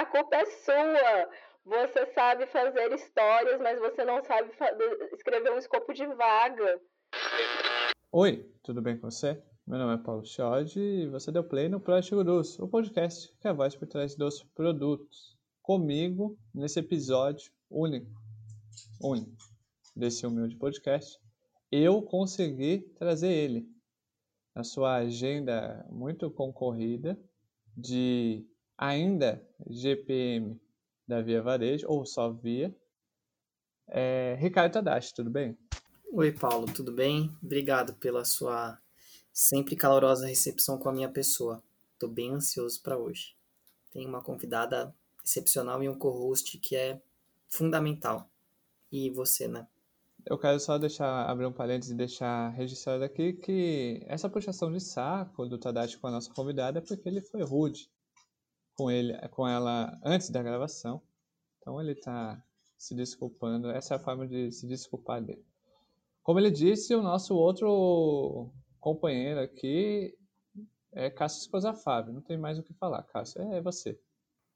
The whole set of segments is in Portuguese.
A culpa é sua. Você sabe fazer histórias, mas você não sabe escrever um escopo de vaga. Oi, tudo bem com você? Meu nome é Paulo Chiodi e você deu play no Project Gurus, o podcast que é a voz por trás dos produtos. Comigo, nesse episódio único, único, desse humilde podcast, eu consegui trazer ele. Na sua agenda muito concorrida de ainda GPM da Via Varejo, ou só Via. É, Ricardo Tadashi, tudo bem? Oi, Paulo, tudo bem? Obrigado pela sua sempre calorosa recepção com a minha pessoa. Estou bem ansioso para hoje. Tem uma convidada excepcional e um co-host que é fundamental. E você, né? Eu quero só deixar abrir um parênteses e deixar registrado aqui que essa puxação de saco do Tadashi com a nossa convidada é porque ele foi rude com ele, com ela antes da gravação. Então ele está se desculpando. Essa é a forma de se desculpar dele. Como ele disse, o nosso outro companheiro aqui é Cássio Esposa Fábio. Não tem mais o que falar, Cássio. É você.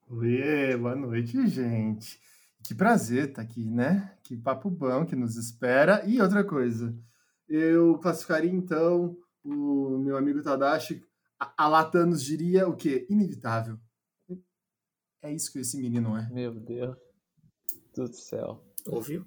Oi, boa noite, gente. Que prazer estar tá aqui, né? Que papo bom que nos espera. E outra coisa, eu classificaria então o meu amigo Tadashi, a, Latanos diria o quê? Inevitável. É isso que esse menino é. Meu Deus do céu. Ouviu?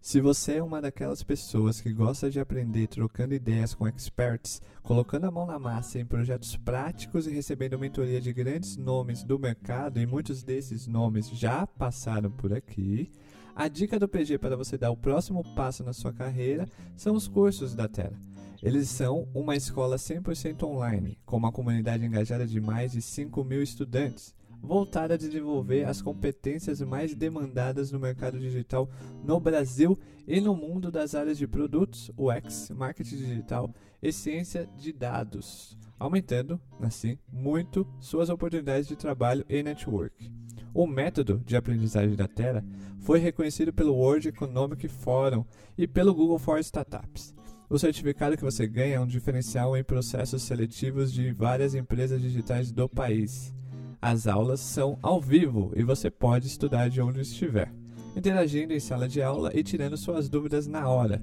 Se você é uma daquelas pessoas que gosta de aprender trocando ideias com experts, colocando a mão na massa em projetos práticos e recebendo mentoria de grandes nomes do mercado, e muitos desses nomes já passaram por aqui, a dica do PG para você dar o próximo passo na sua carreira são os cursos da Terra. Eles são uma escola 100% online, com uma comunidade engajada de mais de 5 mil estudantes voltada a desenvolver as competências mais demandadas no mercado digital no Brasil e no mundo das áreas de produtos, UX, marketing digital e ciência de dados, aumentando, assim, muito suas oportunidades de trabalho e network. O método de aprendizagem da Terra foi reconhecido pelo World Economic Forum e pelo Google for Startups. O certificado que você ganha é um diferencial em processos seletivos de várias empresas digitais do país. As aulas são ao vivo e você pode estudar de onde estiver, interagindo em sala de aula e tirando suas dúvidas na hora.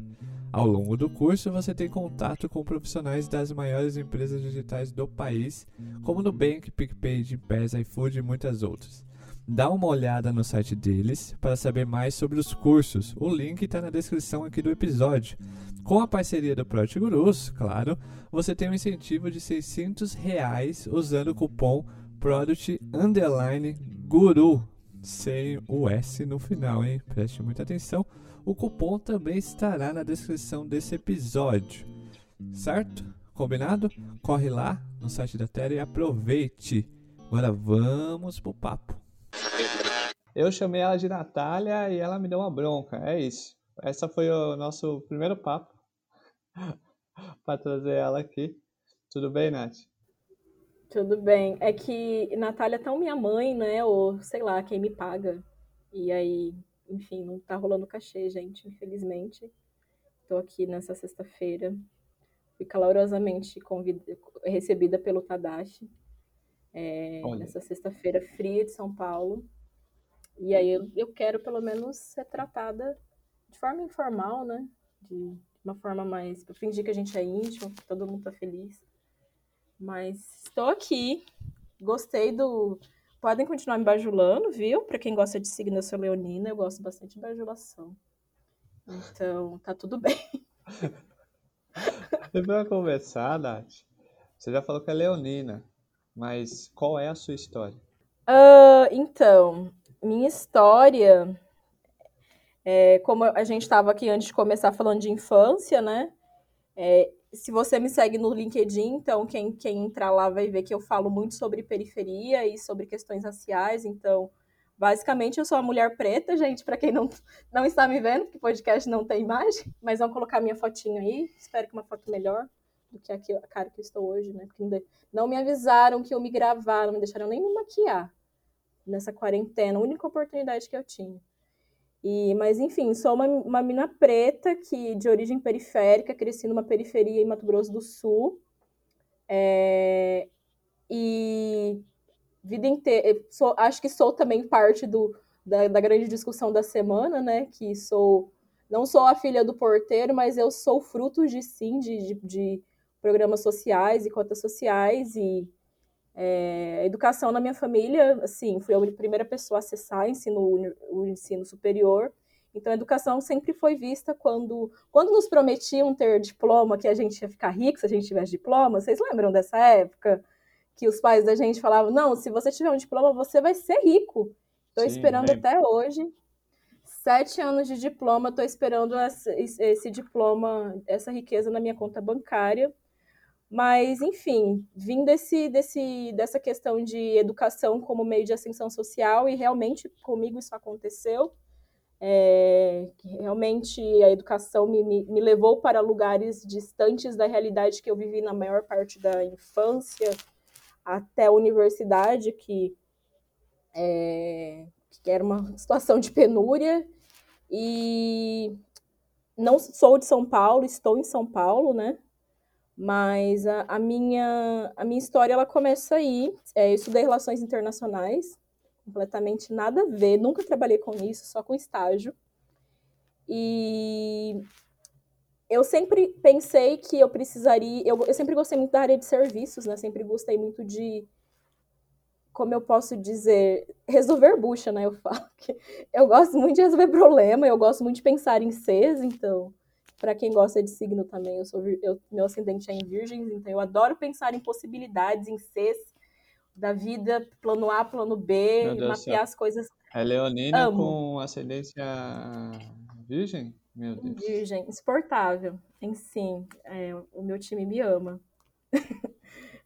Ao longo do curso, você tem contato com profissionais das maiores empresas digitais do país, como Nubank, PicPay, Gimpass, iFood e muitas outras. Dá uma olhada no site deles para saber mais sobre os cursos. O link está na descrição aqui do episódio. Com a parceria do Project Gurus, claro, você tem um incentivo de 600 reais usando o cupom Product Underline Guru, sem o S no final, hein? Preste muita atenção. O cupom também estará na descrição desse episódio, certo? Combinado? Corre lá no site da Terra e aproveite. Agora vamos pro papo. Eu chamei ela de Natália e ela me deu uma bronca. É isso. Essa foi o nosso primeiro papo para trazer ela aqui. Tudo bem, Nath? Tudo bem. É que Natália é tão minha mãe, né? Ou sei lá, quem me paga. E aí, enfim, não tá rolando cachê, gente, infelizmente. Tô aqui nessa sexta-feira. Fui calorosamente convida, recebida pelo Tadashi. É, nessa sexta-feira fria de São Paulo. E aí eu, eu quero pelo menos ser tratada de forma informal, né? De uma forma mais. pra fingir que a gente é íntimo, que todo mundo tá feliz. Mas estou aqui. Gostei do. Podem continuar me bajulando, viu? Para quem gosta de signo, eu sou leonina, eu gosto bastante de bajulação. Então, tá tudo bem. E para conversar, Nath, você já falou que é leonina, mas qual é a sua história? Uh, então, minha história, é, como a gente estava aqui antes de começar falando de infância, né? É, se você me segue no LinkedIn, então quem, quem entrar lá vai ver que eu falo muito sobre periferia e sobre questões raciais. Então, basicamente, eu sou uma mulher preta, gente, para quem não, não está me vendo, porque podcast não tem imagem, mas vão colocar minha fotinho aí. Espero que uma foto melhor do que a, que, a cara que eu estou hoje, né? Porque não me avisaram que eu me gravar, não me deixaram nem me maquiar nessa quarentena, a única oportunidade que eu tinha. E, mas, enfim, sou uma, uma mina preta que de origem periférica, cresci numa periferia em Mato Grosso do Sul. É, e vida inteira. Sou, acho que sou também parte do, da, da, grande discussão da semana, né? Que sou. Não sou a filha do porteiro, mas eu sou fruto de sim, de, de, de programas sociais e cotas sociais. E é, a educação na minha família, assim, fui a primeira pessoa a acessar ensino, o ensino superior. Então, a educação sempre foi vista quando, quando nos prometiam ter diploma, que a gente ia ficar rico se a gente tivesse diploma. Vocês lembram dessa época? Que os pais da gente falavam: não, se você tiver um diploma, você vai ser rico. Estou esperando até hoje. Sete anos de diploma, estou esperando esse, esse diploma, essa riqueza na minha conta bancária. Mas, enfim, vim desse, desse, dessa questão de educação como meio de ascensão social, e realmente comigo isso aconteceu. É, realmente a educação me, me, me, levou para lugares distantes da realidade que eu vivi na maior parte da infância até a universidade, que, é, que era uma situação de penúria. E não sou de São Paulo, estou em São Paulo, né? Mas a, a, minha, a minha história ela começa aí. É, eu estudei relações internacionais, completamente nada a ver, nunca trabalhei com isso, só com estágio. E eu sempre pensei que eu precisaria. Eu, eu sempre gostei muito da área de serviços, né? Sempre gostei muito de. Como eu posso dizer? Resolver bucha, né? Eu falo que eu gosto muito de resolver problema, eu gosto muito de pensar em Cs, então para quem gosta de signo também, eu sou eu, meu ascendente é em Virgens, então eu adoro pensar em possibilidades, em Cs da vida, plano A, plano B, mapear as coisas. É Leonina Amo. com ascendência Virgem? Meu Deus. Virgem, exportável, em sim. É, o meu time me ama.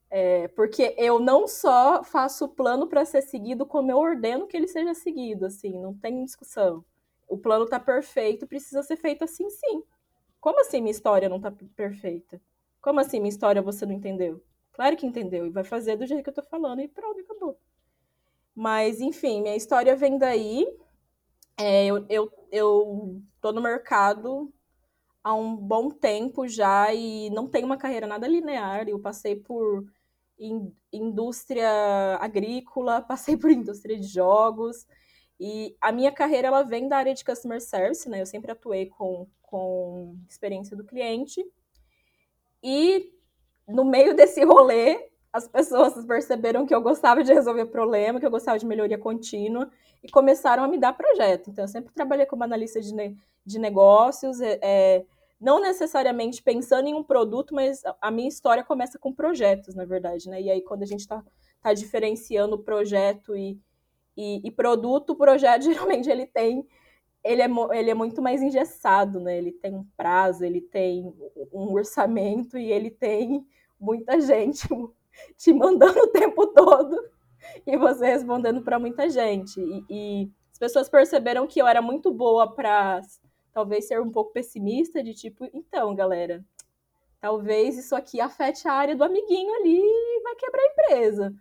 é, porque eu não só faço o plano para ser seguido, como eu ordeno que ele seja seguido, assim, não tem discussão. O plano tá perfeito, precisa ser feito assim, sim. Como assim minha história não tá perfeita? Como assim minha história você não entendeu? Claro que entendeu, e vai fazer do jeito que eu tô falando, e pronto, acabou. Mas, enfim, minha história vem daí. É, eu, eu, eu tô no mercado há um bom tempo já e não tenho uma carreira nada linear. Eu passei por in, indústria agrícola, passei por indústria de jogos. E a minha carreira ela vem da área de customer service, né? Eu sempre atuei com, com experiência do cliente. E no meio desse rolê, as pessoas perceberam que eu gostava de resolver problema, que eu gostava de melhoria contínua e começaram a me dar projeto. Então, eu sempre trabalhei como analista de, ne de negócios, é, é, não necessariamente pensando em um produto, mas a minha história começa com projetos, na verdade, né? E aí, quando a gente está tá diferenciando projeto e, e, e produto, o projeto geralmente ele tem ele é, ele é muito mais engessado, né? Ele tem um prazo, ele tem um orçamento e ele tem muita gente te mandando o tempo todo e você respondendo para muita gente. E, e, as pessoas perceberam que eu era muito boa para talvez ser um pouco pessimista, de tipo, então, galera, talvez isso aqui afete a área do amiguinho ali e vai quebrar a empresa.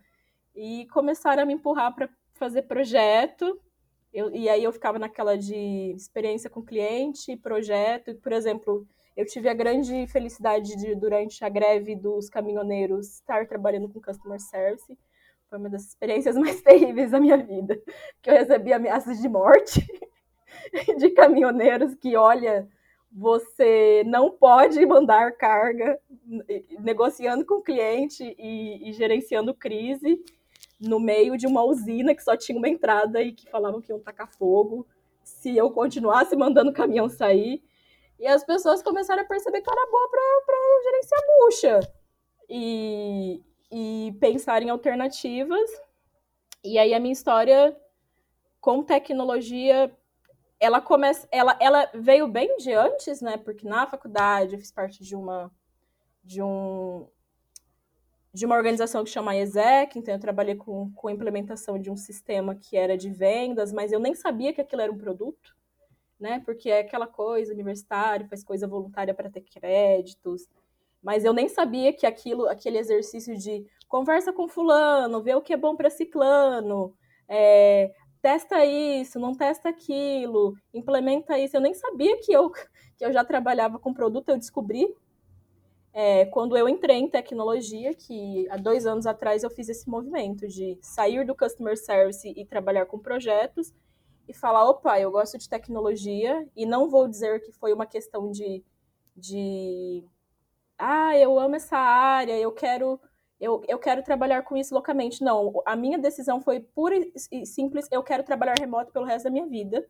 E começaram a me empurrar para fazer projeto eu, e aí eu ficava naquela de experiência com cliente, projeto. Por exemplo, eu tive a grande felicidade de, durante a greve dos caminhoneiros, estar trabalhando com customer service. Foi uma das experiências mais terríveis da minha vida, que eu recebi ameaças de morte de caminhoneiros que, olha, você não pode mandar carga negociando com o cliente e, e gerenciando crise no meio de uma usina que só tinha uma entrada e que falavam que iam tacar fogo se eu continuasse mandando o caminhão sair. E as pessoas começaram a perceber que era boa para gerenciar bucha e, e pensar em alternativas. E aí a minha história com tecnologia, ela começa, ela, ela veio bem de antes, né? Porque na faculdade eu fiz parte de uma de um de uma organização que chama ESEC, então eu trabalhei com, com a implementação de um sistema que era de vendas, mas eu nem sabia que aquilo era um produto, né? Porque é aquela coisa, universitário, faz coisa voluntária para ter créditos, mas eu nem sabia que aquilo, aquele exercício de conversa com fulano, vê o que é bom para ciclano, é, testa isso, não testa aquilo, implementa isso. Eu nem sabia que eu, que eu já trabalhava com produto, eu descobri é, quando eu entrei em tecnologia, que há dois anos atrás eu fiz esse movimento de sair do customer service e trabalhar com projetos e falar, opa, eu gosto de tecnologia e não vou dizer que foi uma questão de, de ah, eu amo essa área, eu quero eu, eu quero trabalhar com isso localmente. Não, a minha decisão foi pura e simples, eu quero trabalhar remoto pelo resto da minha vida.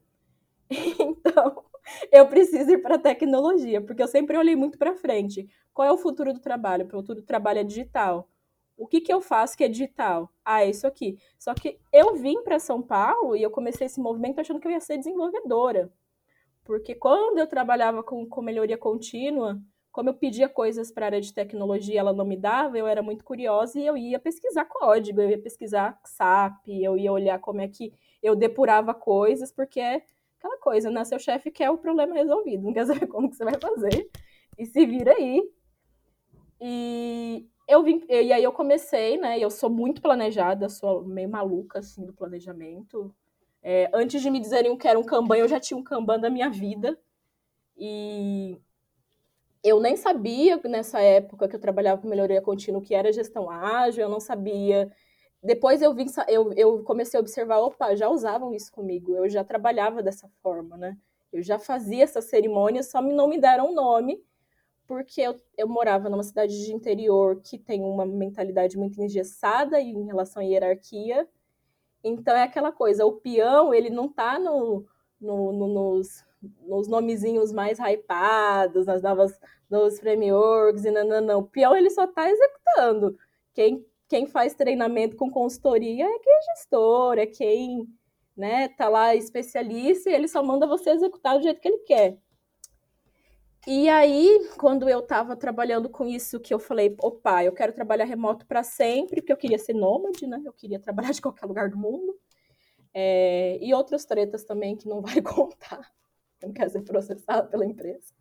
Então, eu preciso ir para a tecnologia, porque eu sempre olhei muito para frente. Qual é o futuro do trabalho? O futuro do trabalho é digital. O que, que eu faço que é digital? Ah, é isso aqui. Só que eu vim para São Paulo e eu comecei esse movimento achando que eu ia ser desenvolvedora. Porque quando eu trabalhava com, com melhoria contínua, como eu pedia coisas para a área de tecnologia, ela não me dava, eu era muito curiosa e eu ia pesquisar código, eu ia pesquisar SAP, eu ia olhar como é que eu depurava coisas, porque é aquela coisa, né? Seu chefe quer o problema resolvido, não quer saber como que você vai fazer. E se vira aí. E eu vim, e aí eu comecei, né? Eu sou muito planejada, sou meio maluca assim do planejamento. É, antes de me dizerem que era um Kanban, eu já tinha um Kanban da minha vida. E eu nem sabia nessa época que eu trabalhava com melhoria contínua que era gestão ágil, eu não sabia depois eu, vim, eu, eu comecei a observar, opa, já usavam isso comigo, eu já trabalhava dessa forma, né? Eu já fazia essas cerimônias, só não me deram nome, porque eu, eu morava numa cidade de interior que tem uma mentalidade muito engessada em relação à hierarquia. Então é aquela coisa, o peão, ele não tá no, no, no nos, nos nomezinhos mais hypados, nas novas, nos frameworks e não. O peão, ele só tá executando. Quem quem faz treinamento com consultoria é quem é gestor, é quem né, tá lá especialista e ele só manda você executar do jeito que ele quer. E aí, quando eu estava trabalhando com isso, que eu falei, opa, eu quero trabalhar remoto para sempre, porque eu queria ser nômade, né? Eu queria trabalhar de qualquer lugar do mundo. É, e outras tretas também que não vai contar. Não quero ser processada pela empresa.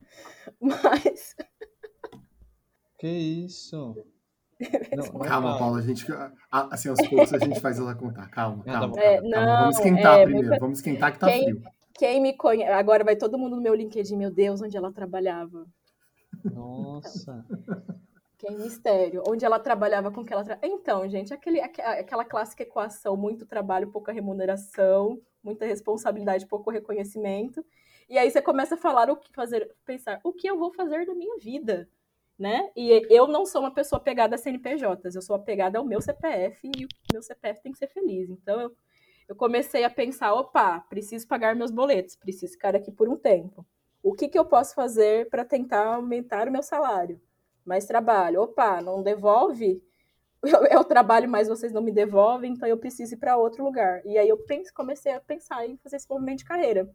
Mas. Que isso? Não, calma, não. Paula, a gente, assim, aos poucos a gente faz ela contar. Calma, calma. É, calma, não, calma. Vamos esquentar é, primeiro, vamos esquentar que tá quem, frio. Quem me conhece, agora vai todo mundo no meu LinkedIn, meu Deus, onde ela trabalhava. Nossa. Que mistério. Onde ela trabalhava com que ela tra... Então, gente, aquele, aquela clássica equação, muito trabalho, pouca remuneração, muita responsabilidade, pouco reconhecimento. E aí você começa a falar o que fazer, pensar, o que eu vou fazer da minha vida? Né? E eu não sou uma pessoa pegada a CNPJs, eu sou apegada ao meu CPF e o meu CPF tem que ser feliz. Então eu, eu comecei a pensar, opa, preciso pagar meus boletos, preciso ficar aqui por um tempo. O que, que eu posso fazer para tentar aumentar o meu salário? Mais trabalho. Opa, não devolve? Eu, eu trabalho, mas vocês não me devolvem, então eu preciso ir para outro lugar. E aí eu pense, comecei a pensar em fazer esse movimento de carreira.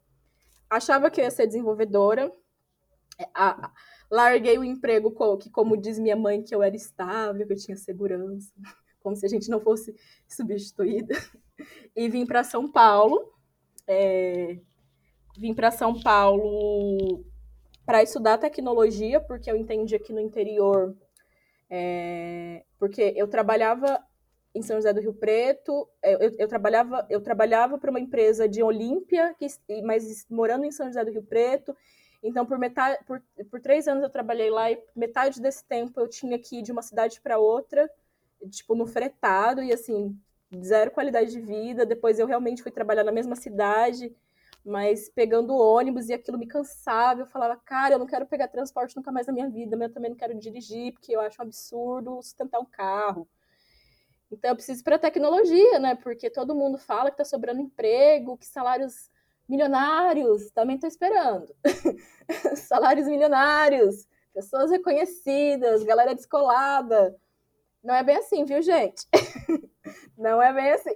Achava que eu ia ser desenvolvedora. A, larguei o emprego que, como diz minha mãe, que eu era estável, que eu tinha segurança, como se a gente não fosse substituída, e vim para São Paulo. É, vim para São Paulo para estudar tecnologia, porque eu entendi aqui no interior, é, porque eu trabalhava em São José do Rio Preto, é, eu, eu trabalhava eu trabalhava para uma empresa de Olímpia, que, mas morando em São José do Rio Preto, então, por, metade, por, por três anos eu trabalhei lá e metade desse tempo eu tinha que ir de uma cidade para outra, tipo, no fretado, e assim, zero qualidade de vida. Depois eu realmente fui trabalhar na mesma cidade, mas pegando ônibus e aquilo me cansava. Eu falava, cara, eu não quero pegar transporte nunca mais na minha vida, mas eu também não quero dirigir, porque eu acho um absurdo sustentar um carro. Então eu preciso para tecnologia, né? Porque todo mundo fala que está sobrando emprego, que salários milionários, também estou esperando. Salários milionários, pessoas reconhecidas, galera descolada. Não é bem assim, viu, gente? Não é bem assim.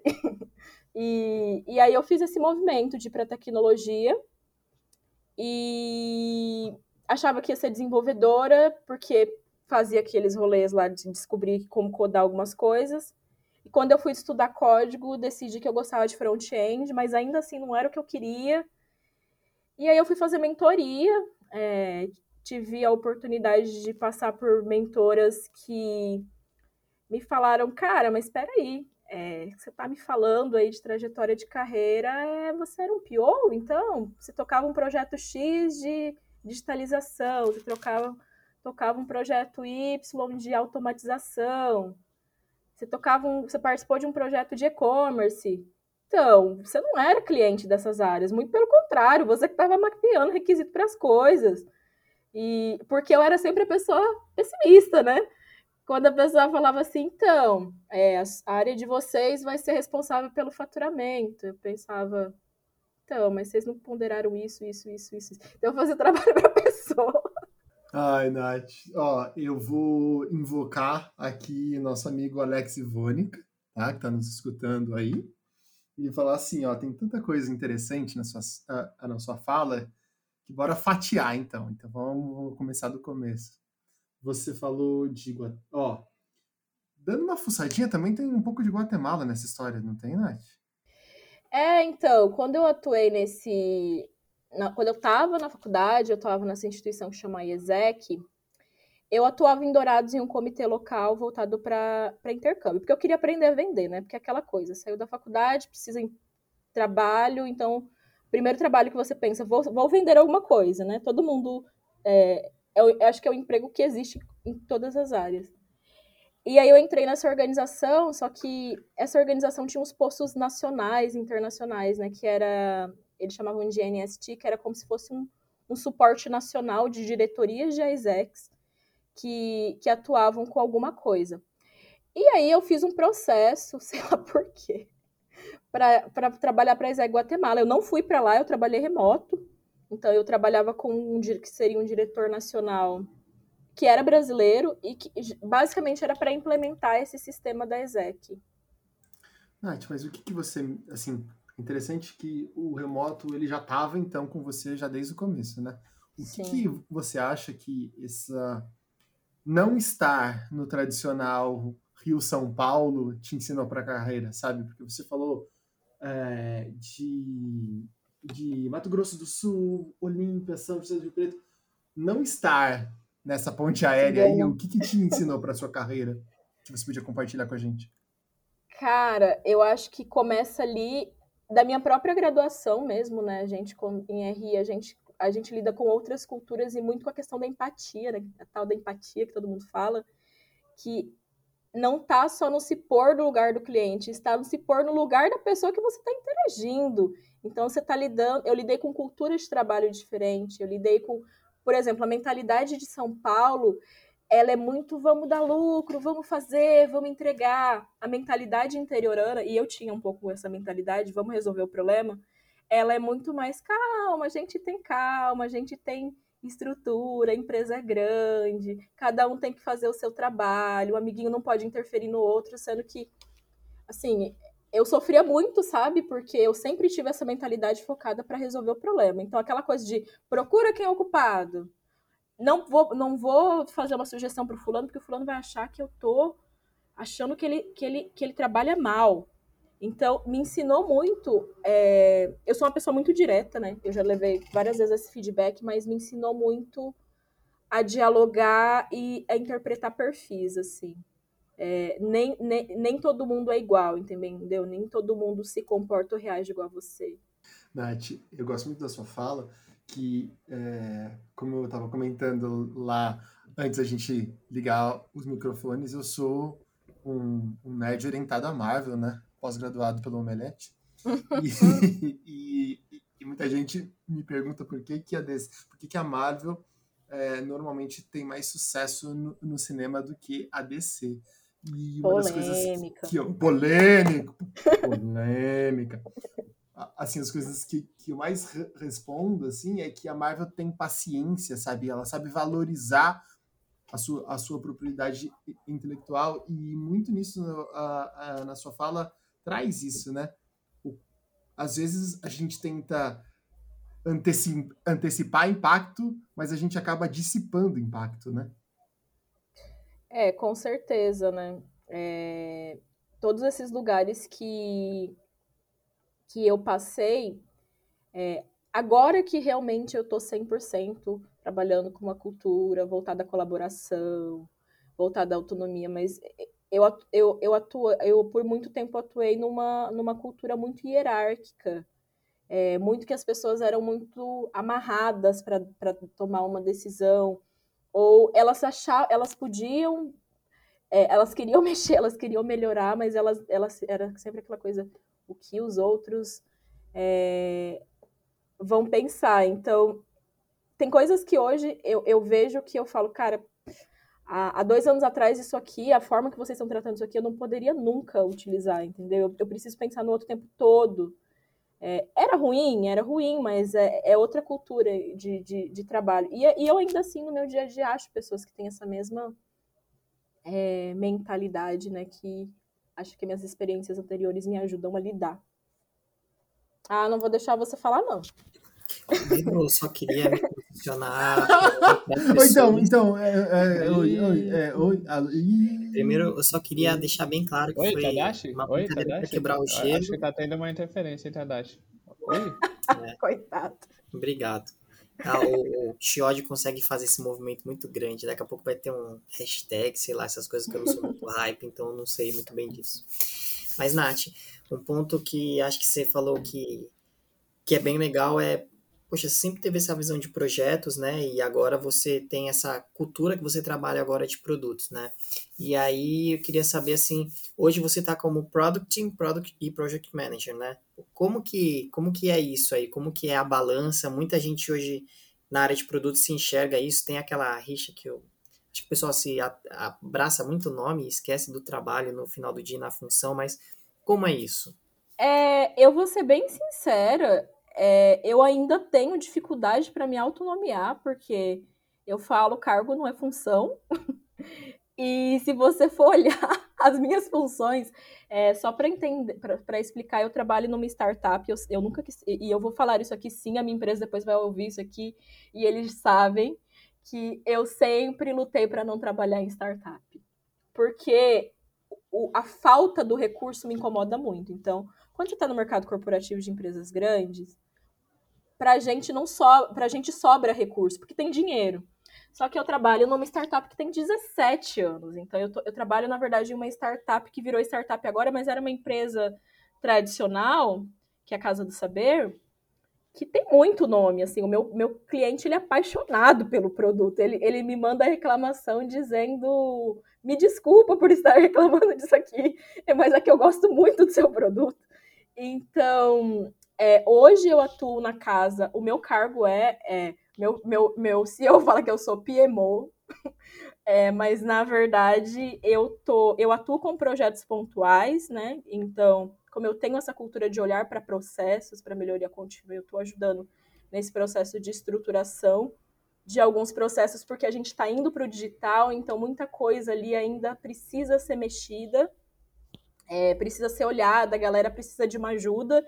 E, e aí eu fiz esse movimento de ir para tecnologia e achava que ia ser desenvolvedora, porque fazia aqueles rolês lá de descobrir como codar algumas coisas. E quando eu fui estudar código, decidi que eu gostava de front-end, mas ainda assim não era o que eu queria. E aí eu fui fazer mentoria, é, tive a oportunidade de passar por mentoras que me falaram, cara, mas espera aí, é, você está me falando aí de trajetória de carreira, é, você era um PO, então? Você tocava um projeto X de digitalização, você trocava, tocava um projeto Y de automatização, você tocava um, você participou de um projeto de e-commerce. Então, você não era cliente dessas áreas, muito pelo contrário, você que estava mapeando requisito para as coisas. E porque eu era sempre a pessoa pessimista, né? Quando a pessoa falava assim, então, é, a área de vocês vai ser responsável pelo faturamento. Eu pensava, então, mas vocês não ponderaram isso, isso, isso, isso. Então, eu fazia trabalho para a pessoa. Ai, Nath. Ó, eu vou invocar aqui nosso amigo Alex Ivônica, tá? Que tá nos escutando aí. E falar assim, ó, tem tanta coisa interessante na sua, na sua fala que bora fatiar, então. Então, vamos começar do começo. Você falou de... Ó, dando uma fuçadinha, também tem um pouco de Guatemala nessa história, não tem, Nath? É, então, quando eu atuei nesse na, quando eu estava na faculdade, eu estava nessa instituição que chama IESEC, eu atuava em Dourados em um comitê local voltado para intercâmbio, porque eu queria aprender a vender, né? Porque é aquela coisa, saiu da faculdade, precisa em trabalho, então, primeiro trabalho que você pensa, vou, vou vender alguma coisa, né? Todo mundo, é, eu, eu acho que é o emprego que existe em todas as áreas. E aí eu entrei nessa organização, só que essa organização tinha uns postos nacionais, internacionais, né? Que era eles chamavam de NST, que era como se fosse um, um suporte nacional de diretorias de AISEX que, que atuavam com alguma coisa. E aí eu fiz um processo, sei lá por quê, para trabalhar para a ISEG Guatemala. Eu não fui para lá, eu trabalhei remoto. Então eu trabalhava com um que seria um diretor nacional que era brasileiro e que basicamente era para implementar esse sistema da ESEC. Nath, mas o que, que você, assim, Interessante que o remoto ele já estava então com você já desde o começo, né? O que, que, você acha que essa não estar no tradicional Rio São Paulo te ensinou para a carreira, sabe? Porque você falou é, de, de Mato Grosso do Sul, Olímpia, São José do Rio Preto, não estar nessa ponte aérea aí, o que, que te ensinou para sua carreira que você podia compartilhar com a gente? Cara, eu acho que começa ali da minha própria graduação mesmo, né? A gente em RI, a gente a gente lida com outras culturas e muito com a questão da empatia, né? A tal da empatia que todo mundo fala, que não tá só no se pôr no lugar do cliente, está no se pôr no lugar da pessoa que você está interagindo. Então você está lidando, eu lidei com culturas de trabalho diferente, eu lidei com, por exemplo, a mentalidade de São Paulo ela é muito vamos dar lucro, vamos fazer, vamos entregar. A mentalidade interiorana, e eu tinha um pouco essa mentalidade, vamos resolver o problema, ela é muito mais calma, a gente tem calma, a gente tem estrutura, a empresa é grande, cada um tem que fazer o seu trabalho, o amiguinho não pode interferir no outro, sendo que, assim, eu sofria muito, sabe? Porque eu sempre tive essa mentalidade focada para resolver o problema. Então, aquela coisa de procura quem é ocupado, não vou, não vou fazer uma sugestão para o fulano, porque o fulano vai achar que eu tô achando que ele, que ele, que ele trabalha mal. Então, me ensinou muito. É... Eu sou uma pessoa muito direta, né? Eu já levei várias vezes esse feedback, mas me ensinou muito a dialogar e a interpretar perfis, assim. É, nem, nem, nem todo mundo é igual, entendeu? Nem todo mundo se comporta ou reage igual a você. Nath, eu gosto muito da sua fala, que, é, como eu estava comentando lá antes da gente ligar os microfones, eu sou um, um nerd orientado a Marvel, né? Pós-graduado pelo Omelete. e, e, e, muita gente me pergunta por que, que a, DC, por que, que a Marvel é, normalmente tem mais sucesso no, no, cinema do que a DC. E uma polêmica. das coisas que eu, polêmico, polêmica assim, as coisas que, que eu mais respondo, assim, é que a Marvel tem paciência, sabe? Ela sabe valorizar a sua, a sua propriedade intelectual e muito nisso a, a, na sua fala traz isso, né? O, às vezes a gente tenta anteci, antecipar impacto, mas a gente acaba dissipando impacto, né? É, com certeza, né? É, todos esses lugares que que eu passei, é, agora que realmente eu estou 100% trabalhando com uma cultura voltada à colaboração, voltada à autonomia, mas eu, eu, eu, atuo, eu por muito tempo atuei numa, numa cultura muito hierárquica, é, muito que as pessoas eram muito amarradas para tomar uma decisão, ou elas achavam, elas podiam, é, elas queriam mexer, elas queriam melhorar, mas elas, elas era sempre aquela coisa, o que os outros é, vão pensar. Então, tem coisas que hoje eu, eu vejo que eu falo, cara, há, há, dois anos atrás, isso aqui, a forma que vocês estão tratando isso aqui, eu não poderia nunca utilizar, entendeu? Eu, eu preciso pensar no outro tempo todo. É, era ruim, era ruim, mas é, é outra cultura de, de, de trabalho. E, e, eu ainda assim, no meu dia a dia, acho pessoas que têm essa mesma é, mentalidade, né? Que acho que minhas experiências anteriores me ajudam a lidar. Ah, não vou deixar você falar, não. Eu só queria me posicionar. então, então, é, é, oi, oi, é, oi, Primeiro, eu só queria deixar bem claro que oi, foi Tadashi? uma oi, brincadeira Tadashi? pra quebrar o gelo. Acho que tá tendo uma interferência, hein, Tadashi? Oi? É, Coitado. obrigado. Ah, o, o consegue fazer esse movimento muito grande. Daqui a pouco vai ter um hashtag, sei lá, essas coisas que eu não sou muito hype, então não sei muito bem disso. Mas, Nath, um ponto que acho que você falou que, que é bem legal é poxa, sempre teve essa visão de projetos, né? E agora você tem essa cultura que você trabalha agora de produtos, né? E aí eu queria saber assim, hoje você está como Product Team, Product e Project Manager, né? Como que, como que é isso aí? Como que é a balança? Muita gente hoje na área de produtos se enxerga isso, tem aquela rixa que eu acho que o pessoal se abraça muito o nome e esquece do trabalho no final do dia na função, mas como é isso? É, eu vou ser bem sincera, é, eu ainda tenho dificuldade para me autonomear, porque eu falo cargo não é função. e se você for olhar as minhas funções, é, só para entender, para explicar, eu trabalho numa startup, eu, eu nunca quis, e eu vou falar isso aqui sim, a minha empresa depois vai ouvir isso aqui, e eles sabem que eu sempre lutei para não trabalhar em startup. Porque o, a falta do recurso me incomoda muito. Então, quando você está no mercado corporativo de empresas grandes, pra gente não so, pra gente sobra recurso, porque tem dinheiro. Só que eu trabalho numa startup que tem 17 anos. Então eu, tô, eu trabalho, na verdade, em uma startup que virou startup agora, mas era uma empresa tradicional, que é a Casa do Saber, que tem muito nome, assim, o meu, meu cliente, ele é apaixonado pelo produto, ele, ele me manda reclamação dizendo, me desculpa por estar reclamando disso aqui, mas é que eu gosto muito do seu produto. Então, é, hoje eu atuo na casa, o meu cargo é, é meu, meu, meu CEO fala que eu sou PMO, é, mas na verdade eu tô, eu atuo com projetos pontuais, né? Então, como eu tenho essa cultura de olhar para processos, para melhoria contínua, eu estou ajudando nesse processo de estruturação de alguns processos, porque a gente está indo para o digital, então muita coisa ali ainda precisa ser mexida, é, precisa ser olhada, a galera precisa de uma ajuda.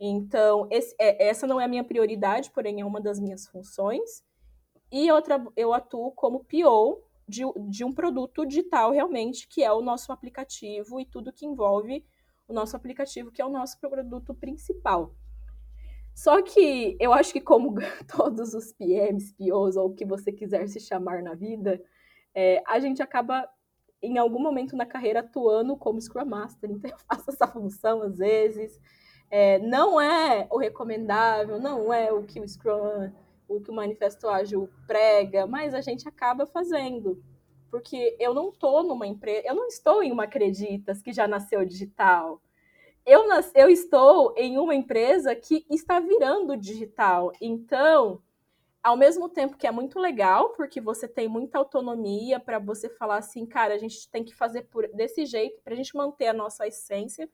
Então, esse, é, essa não é a minha prioridade, porém é uma das minhas funções. E outra, eu atuo como PO de, de um produto digital, realmente, que é o nosso aplicativo e tudo que envolve o nosso aplicativo, que é o nosso produto principal. Só que eu acho que, como todos os PMs, POs, ou o que você quiser se chamar na vida, é, a gente acaba, em algum momento na carreira, atuando como Scrum Master. Então, eu faço essa função às vezes. É, não é o recomendável, não é o que o Scrum, o que o Manifesto Ágil prega, mas a gente acaba fazendo. Porque eu não estou numa empresa, eu não estou em uma Acreditas que já nasceu digital. Eu, nas, eu estou em uma empresa que está virando digital. Então, ao mesmo tempo que é muito legal, porque você tem muita autonomia para você falar assim, cara, a gente tem que fazer por, desse jeito para a gente manter a nossa essência,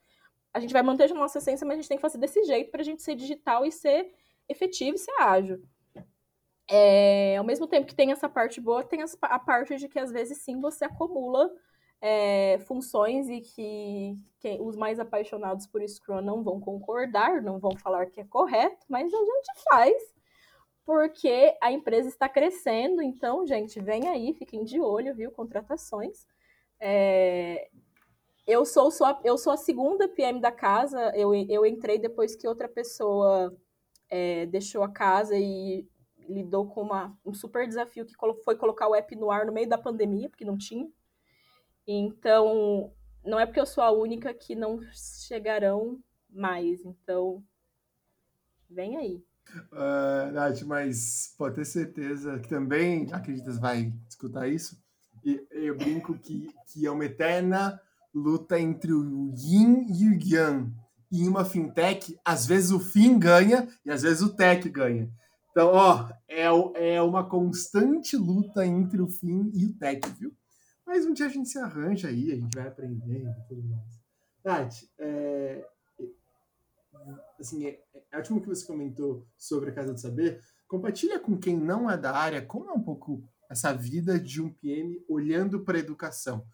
a gente vai manter a nossa essência, mas a gente tem que fazer desse jeito para a gente ser digital e ser efetivo e ser ágil. É, ao mesmo tempo que tem essa parte boa, tem a parte de que às vezes sim você acumula é, funções e que, que, os mais apaixonados por Scrum não vão concordar, não vão falar que é correto, mas a gente faz porque a empresa está crescendo. Então, gente, vem aí, fiquem de olho, viu? Contratações. É, eu sou, só, eu sou a segunda PM da casa. Eu, eu entrei depois que outra pessoa é, deixou a casa e lidou com uma, um super desafio que foi colocar o app no ar no meio da pandemia, porque não tinha. Então, não é porque eu sou a única que não chegarão mais. Então, vem aí. Uh, Nath, mas pode ter certeza que também acreditas vai escutar isso. E eu brinco que, que é uma eterna luta entre o yin e o yang. E em uma fintech, às vezes o fim ganha e às vezes o tech ganha. Então, ó, é, é uma constante luta entre o fim e o tech, viu? Mas um dia a gente se arranja aí, a gente vai aprendendo e tudo mais. Nath, é, assim, é, é ótimo que você comentou sobre a Casa do Saber. Compartilha com quem não é da área como é um pouco essa vida de um PM olhando para a educação.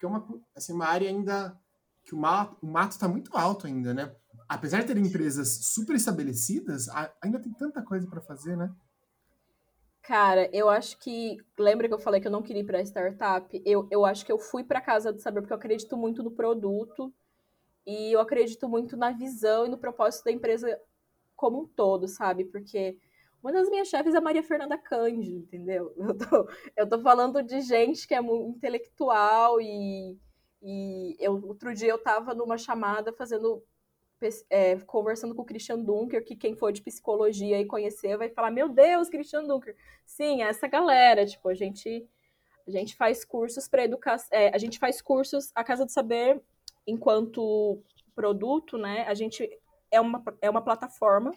Porque é uma, assim, uma área ainda que o mato está muito alto ainda, né? Apesar de ter empresas super estabelecidas, ainda tem tanta coisa para fazer, né? Cara, eu acho que. Lembra que eu falei que eu não queria ir para startup? Eu, eu acho que eu fui para casa do saber porque eu acredito muito no produto e eu acredito muito na visão e no propósito da empresa como um todo, sabe? Porque uma das minhas chefes é Maria Fernanda Cândido, entendeu? Eu tô, eu tô falando de gente que é muito intelectual e, e eu, outro dia eu tava numa chamada fazendo é, conversando com o Christian Dunker, que quem for de psicologia e conhecer vai falar, meu Deus, Christian Dunker. Sim, é essa galera, tipo, a gente a gente faz cursos para educação, é, a gente faz cursos, a Casa do Saber enquanto produto, né, a gente é uma, é uma plataforma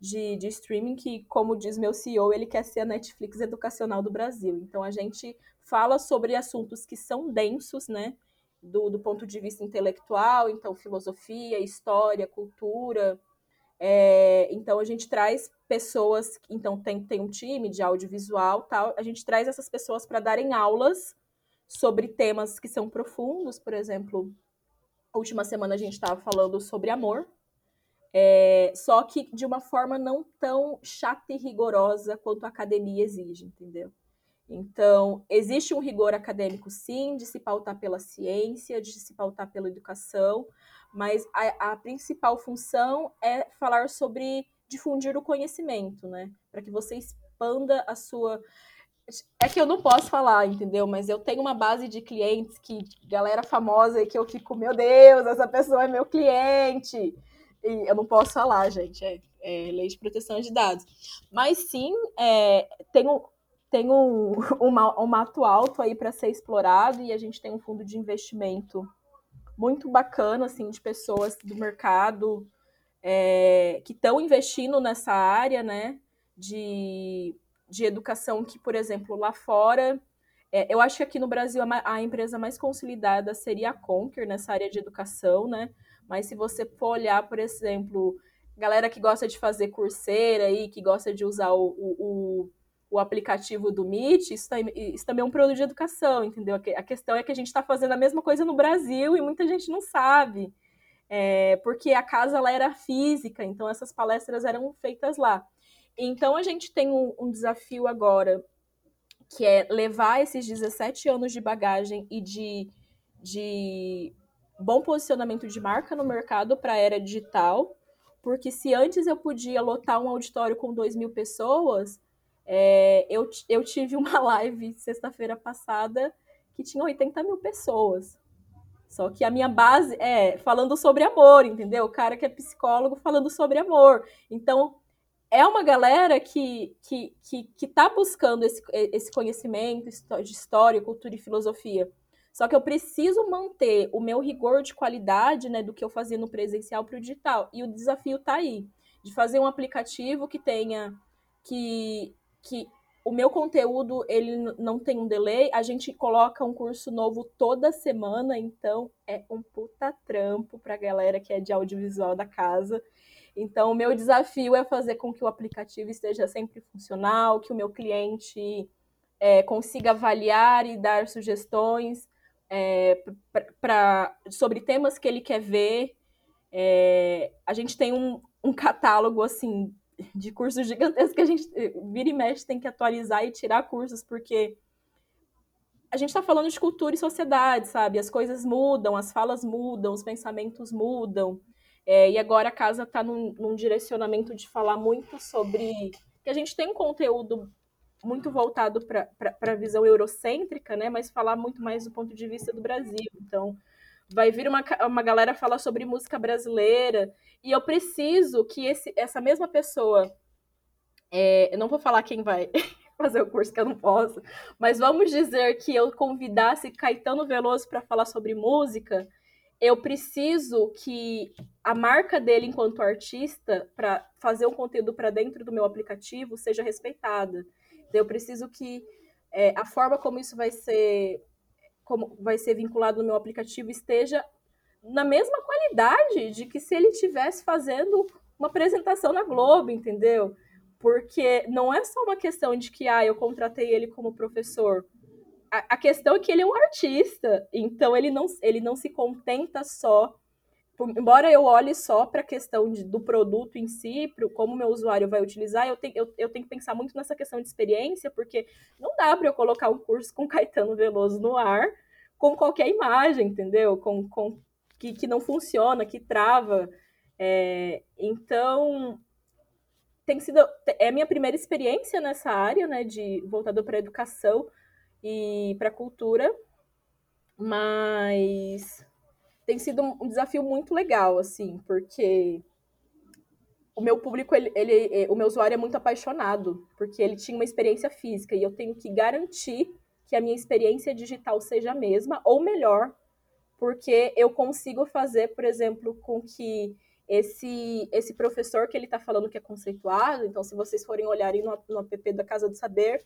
de, de streaming que, como diz meu CEO, ele quer ser a Netflix educacional do Brasil. Então, a gente fala sobre assuntos que são densos, né, do, do ponto de vista intelectual, então, filosofia, história, cultura. É, então, a gente traz pessoas, então, tem, tem um time de audiovisual, tal, a gente traz essas pessoas para darem aulas sobre temas que são profundos, por exemplo, a última semana a gente estava falando sobre amor, é, só que de uma forma não tão chata e rigorosa quanto a academia exige, entendeu? Então, existe um rigor acadêmico, sim, de se pautar pela ciência, de se pautar pela educação, mas a, a principal função é falar sobre difundir o conhecimento, né? Para que você expanda a sua é que eu não posso falar, entendeu? Mas eu tenho uma base de clientes que, galera famosa, e que eu fico, meu Deus, essa pessoa é meu cliente. Eu não posso falar, gente, é, é lei de proteção de dados. Mas sim, é, tem, um, tem um, um mato alto aí para ser explorado e a gente tem um fundo de investimento muito bacana, assim, de pessoas do mercado é, que estão investindo nessa área, né? De de educação que, por exemplo, lá fora, é, eu acho que aqui no Brasil a, a, empresa mais consolidada seria a Conquer nessa área de educação, né? Mas se você for olhar, por exemplo, galera que gosta de fazer curseira aí, que gosta de usar o, o, o aplicativo do Meet, isso, isso, também é um produto de educação, entendeu? A questão é que a gente está fazendo a mesma coisa no Brasil e muita gente não sabe. É, porque a casa ela era física, então essas palestras eram feitas lá. Então a gente tem um, um desafio agora, que é levar esses 17 anos de bagagem e de, de bom posicionamento de marca no mercado para a era digital, porque se antes eu podia lotar um auditório com 2 mil pessoas, é, eu, eu tive uma live sexta-feira passada que tinha 80 mil pessoas. Só que a minha base é falando sobre amor, entendeu? O cara que é psicólogo falando sobre amor. Então, é uma galera que que que, que tá buscando esse, esse conhecimento de história, cultura e filosofia. Só que eu preciso manter o meu rigor de qualidade, né, do que eu fazia no presencial para o digital. E o desafio está aí, de fazer um aplicativo que tenha que que o meu conteúdo ele não tem um delay, a gente coloca um curso novo toda semana, então é um puta trampo para a galera que é de audiovisual da casa. Então, o meu desafio é fazer com que o aplicativo esteja sempre funcional, que o meu cliente é, consiga avaliar e dar sugestões é, sobre temas que ele quer ver. É, a gente tem um, um catálogo assim de cursos gigantescos que a gente vira e mexe tem que atualizar e tirar cursos, porque a gente está falando de cultura e sociedade, sabe? As coisas mudam, as falas mudam, os pensamentos mudam. É, e agora a casa está num, num, direcionamento de falar muito sobre. que a gente tem um conteúdo muito voltado para a visão eurocêntrica, né? Mas falar muito mais do ponto de vista do Brasil. Então, vai vir uma, uma galera falar sobre música brasileira. E eu preciso que esse, essa mesma pessoa é, eu não vou falar quem vai fazer o curso que eu não posso, mas vamos dizer que eu convidasse Caetano Veloso para falar sobre música, eu preciso que a marca dele enquanto artista para fazer um conteúdo para dentro do meu aplicativo seja respeitada. Eu preciso que é, a forma como isso vai ser como vai ser vinculado no meu aplicativo esteja na mesma qualidade de que se ele estivesse fazendo uma apresentação na Globo, entendeu? Porque não é só uma questão de que ah, eu contratei ele como professor. A, a questão é que ele é um artista, então ele não, ele não se contenta só embora eu olhe só para a questão de, do produto em si, pro, como o meu usuário vai utilizar, eu, te, eu, eu tenho que pensar muito nessa questão de experiência, porque não dá para eu colocar um curso com Caetano Veloso no ar com qualquer imagem, entendeu? Com, com que, que não funciona, que trava. É, então, tem sido é a minha primeira experiência nessa área, né, de voltado para educação e para cultura, mas tem sido um desafio muito legal, assim, porque o meu público, ele, ele, o meu usuário é muito apaixonado, porque ele tinha uma experiência física e eu tenho que garantir que a minha experiência digital seja a mesma ou melhor, porque eu consigo fazer, por exemplo, com que esse, esse professor que ele está falando que é conceituado, então se vocês forem olharem no, no app da Casa do Saber,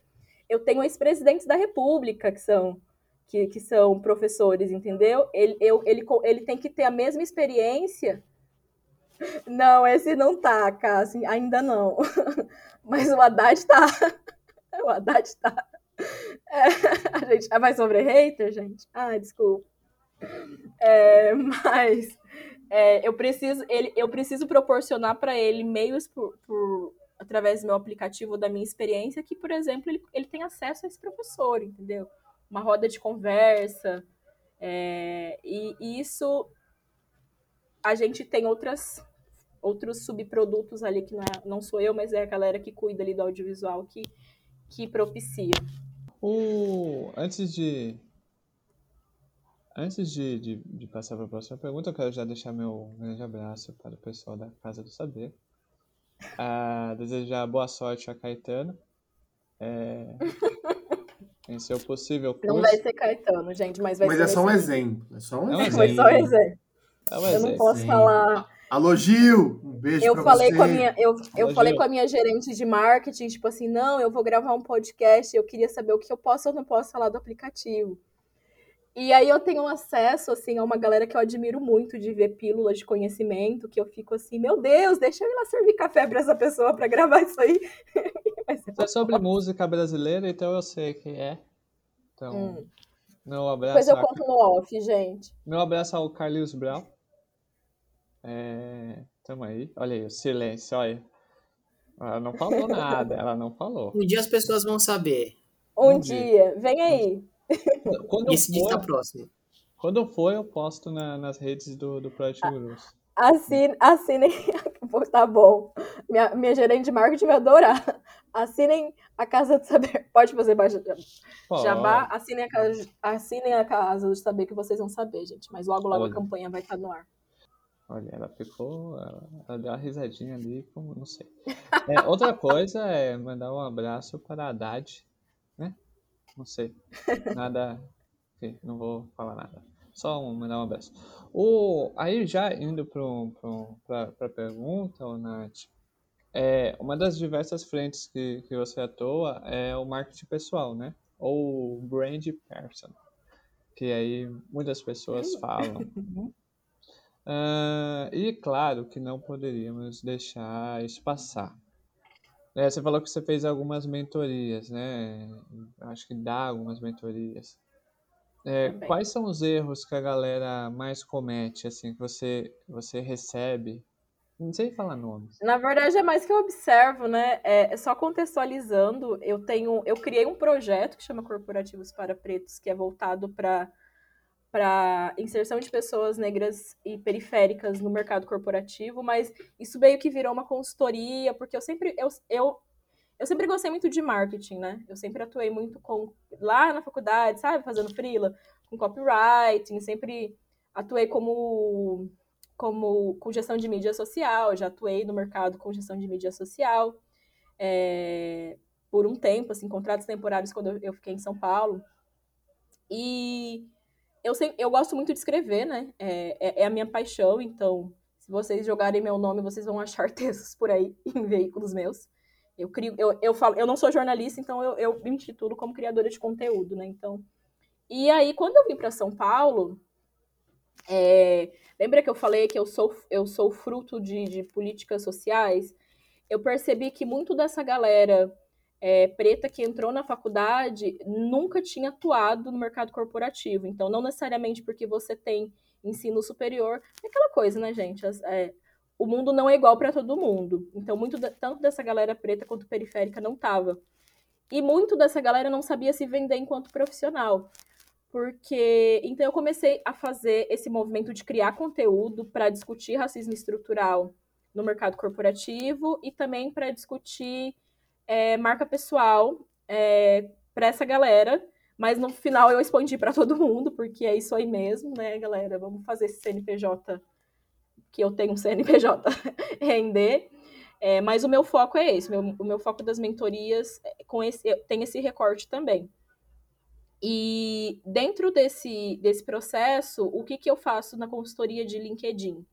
eu tenho ex-presidentes da República que são que, que são professores, entendeu? Ele, eu, ele, ele tem que ter a mesma experiência. Não, esse não tá, Cássio, ainda não. Mas o Haddad tá. O Haddad tá. É, a gente vai ah, sobre hater, gente? Ah, desculpa. É, mas é, eu preciso ele, eu preciso proporcionar para ele meios por, por, através do meu aplicativo da minha experiência que, por exemplo, ele, ele tem acesso a esse professor, entendeu? Uma roda de conversa. É, e, e isso a gente tem outras outros subprodutos ali que não, é, não sou eu, mas é a galera que cuida ali do audiovisual que, que propicia. O, antes de antes de, de, de passar para a próxima pergunta, eu quero já deixar meu grande abraço para o pessoal da Casa do Saber. Uh, desejar boa sorte a Caetano. É, Em seu possível curso. Não vai ser Caetano, gente, mas vai mas ser. Mas é só um exemplo. É só um exemplo. Foi só um exemplo. É um exemplo. Eu não posso Sim. falar. Alô, Gil! Um beijo eu pra falei você. Com a minha, eu eu Alô, falei Gil. com a minha gerente de marketing, tipo assim, não, eu vou gravar um podcast, eu queria saber o que eu posso ou não posso falar do aplicativo. E aí eu tenho acesso, assim, a uma galera que eu admiro muito de ver pílulas de conhecimento, que eu fico assim, meu Deus, deixa eu ir lá servir café para essa pessoa para gravar isso aí. é sobre música brasileira, então eu sei que é. Então, hum. meu abraço. Depois eu conto no off, gente. Meu abraço ao Carlinhos Brown. É... Tamo aí. Olha aí, o silêncio, olha. Ela não falou nada, ela não falou. Um dia as pessoas vão saber. Um, um dia. dia. vem aí. Quando Esse for, dia está próximo. Quando for, eu posto na, nas redes do, do Project Gurus. Assine, assinem. tá bom. Minha, minha gerente de marketing vai adorar. Assinem a Casa do Saber. Pode fazer baixa jabá. Assinem a, casa, assinem a Casa do Saber que vocês vão saber, gente. Mas logo, logo Olha. a campanha vai estar no ar. Olha, ela ficou. Ela, ela deu uma risadinha ali, como não sei. É, outra coisa é mandar um abraço para a Haddad, né? Não sei. Nada. Okay, não vou falar nada. Só um, mandar um abraço. O, aí já indo para a pergunta, o Nath, é, uma das diversas frentes que, que você atua é o marketing pessoal, né? Ou brand person, que aí muitas pessoas falam. Uh, e claro que não poderíamos deixar isso passar. É, você falou que você fez algumas mentorias, né? Acho que dá algumas mentorias. É, quais são os erros que a galera mais comete, assim, que você, você recebe? Não sei falar nomes. Na verdade, é mais que eu observo, né? É, é, só contextualizando, eu tenho, eu criei um projeto que chama Corporativos para Pretos, que é voltado para para inserção de pessoas negras e periféricas no mercado corporativo, mas isso meio que virou uma consultoria, porque eu sempre eu, eu eu sempre gostei muito de marketing, né? Eu sempre atuei muito com lá na faculdade, sabe, fazendo freela, com copywriting, sempre atuei como como com gestão de mídia social, já atuei no mercado com gestão de mídia social. é, por um tempo, assim, contratos temporários quando eu, fiquei em São Paulo. E eu, sempre, eu gosto muito de escrever, né? É, é, é, a minha paixão, então, se vocês jogarem meu nome, vocês vão achar textos por aí em veículos meus. Eu crio, eu, eu falo, eu não sou jornalista, então eu, eu me intitulo como criadora de conteúdo, né? Então, e aí quando eu vim para São Paulo, é, lembra que eu falei que eu sou eu sou fruto de, de políticas sociais? Eu percebi que muito dessa galera é, preta que entrou na faculdade nunca tinha atuado no mercado corporativo. Então, não necessariamente porque você tem ensino superior, é aquela coisa, né, gente? As, é, o mundo não é igual para todo mundo. Então, muito tanto dessa galera preta quanto periférica não tava. E muito dessa galera não sabia se vender enquanto profissional. Porque então eu comecei a fazer esse movimento de criar conteúdo para discutir racismo estrutural no mercado corporativo e também para discutir é, marca pessoal é, para essa galera, mas no final eu expandi para todo mundo, porque é isso aí mesmo, né, galera? Vamos fazer esse CNPJ, que eu tenho um CNPJ render. É, mas o meu foco é esse, meu, o meu foco das mentorias é, com esse, tem esse recorte também. E dentro desse, desse processo, o que, que eu faço na consultoria de LinkedIn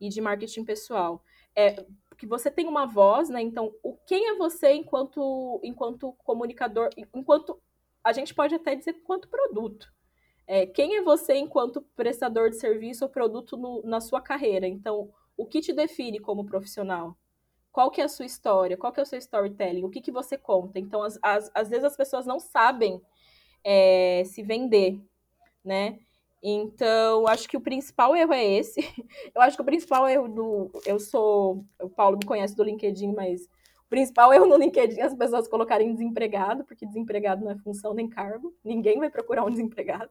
e de marketing pessoal? É, que você tem uma voz, né? Então, o quem é você enquanto enquanto comunicador, enquanto a gente pode até dizer enquanto produto. É, quem é você enquanto prestador de serviço ou produto no, na sua carreira? Então, o que te define como profissional? Qual que é a sua história? Qual que é o seu storytelling? O que, que você conta? Então, às vezes as pessoas não sabem é, se vender, né? Então, acho que o principal erro é esse. Eu acho que o principal erro do. Eu sou. O Paulo me conhece do LinkedIn, mas o principal erro no LinkedIn é as pessoas colocarem desempregado, porque desempregado não é função nem cargo. Ninguém vai procurar um desempregado.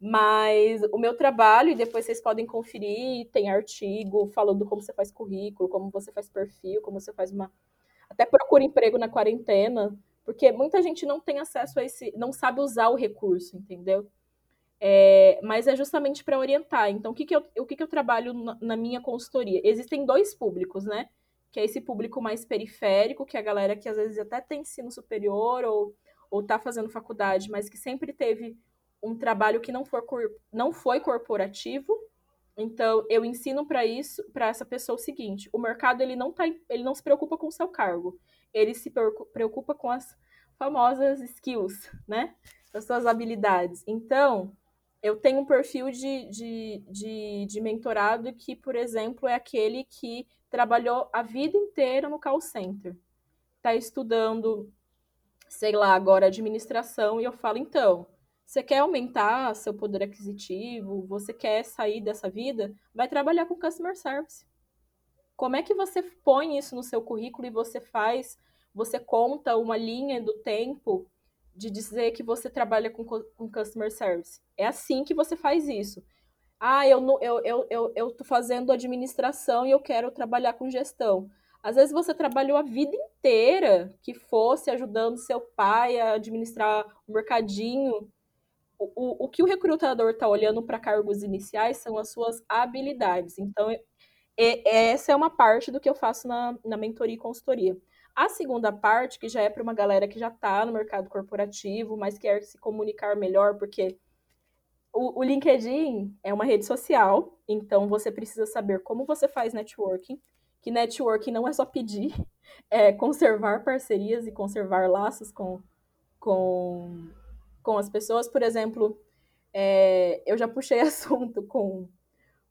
Mas o meu trabalho, e depois vocês podem conferir, tem artigo falando como você faz currículo, como você faz perfil, como você faz uma. Até procura emprego na quarentena, porque muita gente não tem acesso a esse. não sabe usar o recurso, entendeu? É, mas é justamente para orientar. Então, o que, que, eu, o que, que eu trabalho na, na, minha consultoria? Existem dois públicos, né? Que é esse público mais periférico, que é a galera que às vezes até tem ensino superior ou, ou tá fazendo faculdade, mas que sempre teve um trabalho que não, for, não foi corporativo. Então, eu ensino para isso, para essa pessoa o seguinte: o mercado ele não, tá, ele não se preocupa com o seu cargo, ele se preocupa com as famosas skills, né? As suas habilidades. Então, eu tenho um perfil de, de, de, de mentorado que, por exemplo, é aquele que trabalhou a vida inteira no call center. Está estudando, sei lá, agora administração, e eu falo, então, você quer aumentar seu poder aquisitivo, você quer sair dessa vida, vai trabalhar com customer service. Como é que você põe isso no seu currículo e você faz, você conta uma linha do tempo de dizer que você trabalha com, com customer service. É assim que você faz isso. Ah, eu, eu, eu, eu, eu tô fazendo administração e eu quero trabalhar com gestão. Às vezes você trabalhou a vida inteira que fosse ajudando seu pai a administrar o mercadinho. O, o, o que o recrutador está olhando para cargos iniciais são as suas habilidades. Então, é, essa é uma parte do que eu faço na, na mentoria e consultoria. A segunda parte, que já é para uma galera que já está no mercado corporativo, mas quer se comunicar melhor, porque o, o, LinkedIn é uma rede social, então você precisa saber como você faz networking, que networking não é só pedir, é conservar parcerias e conservar laços com, com, com as pessoas. Por exemplo, é, eu já puxei assunto com,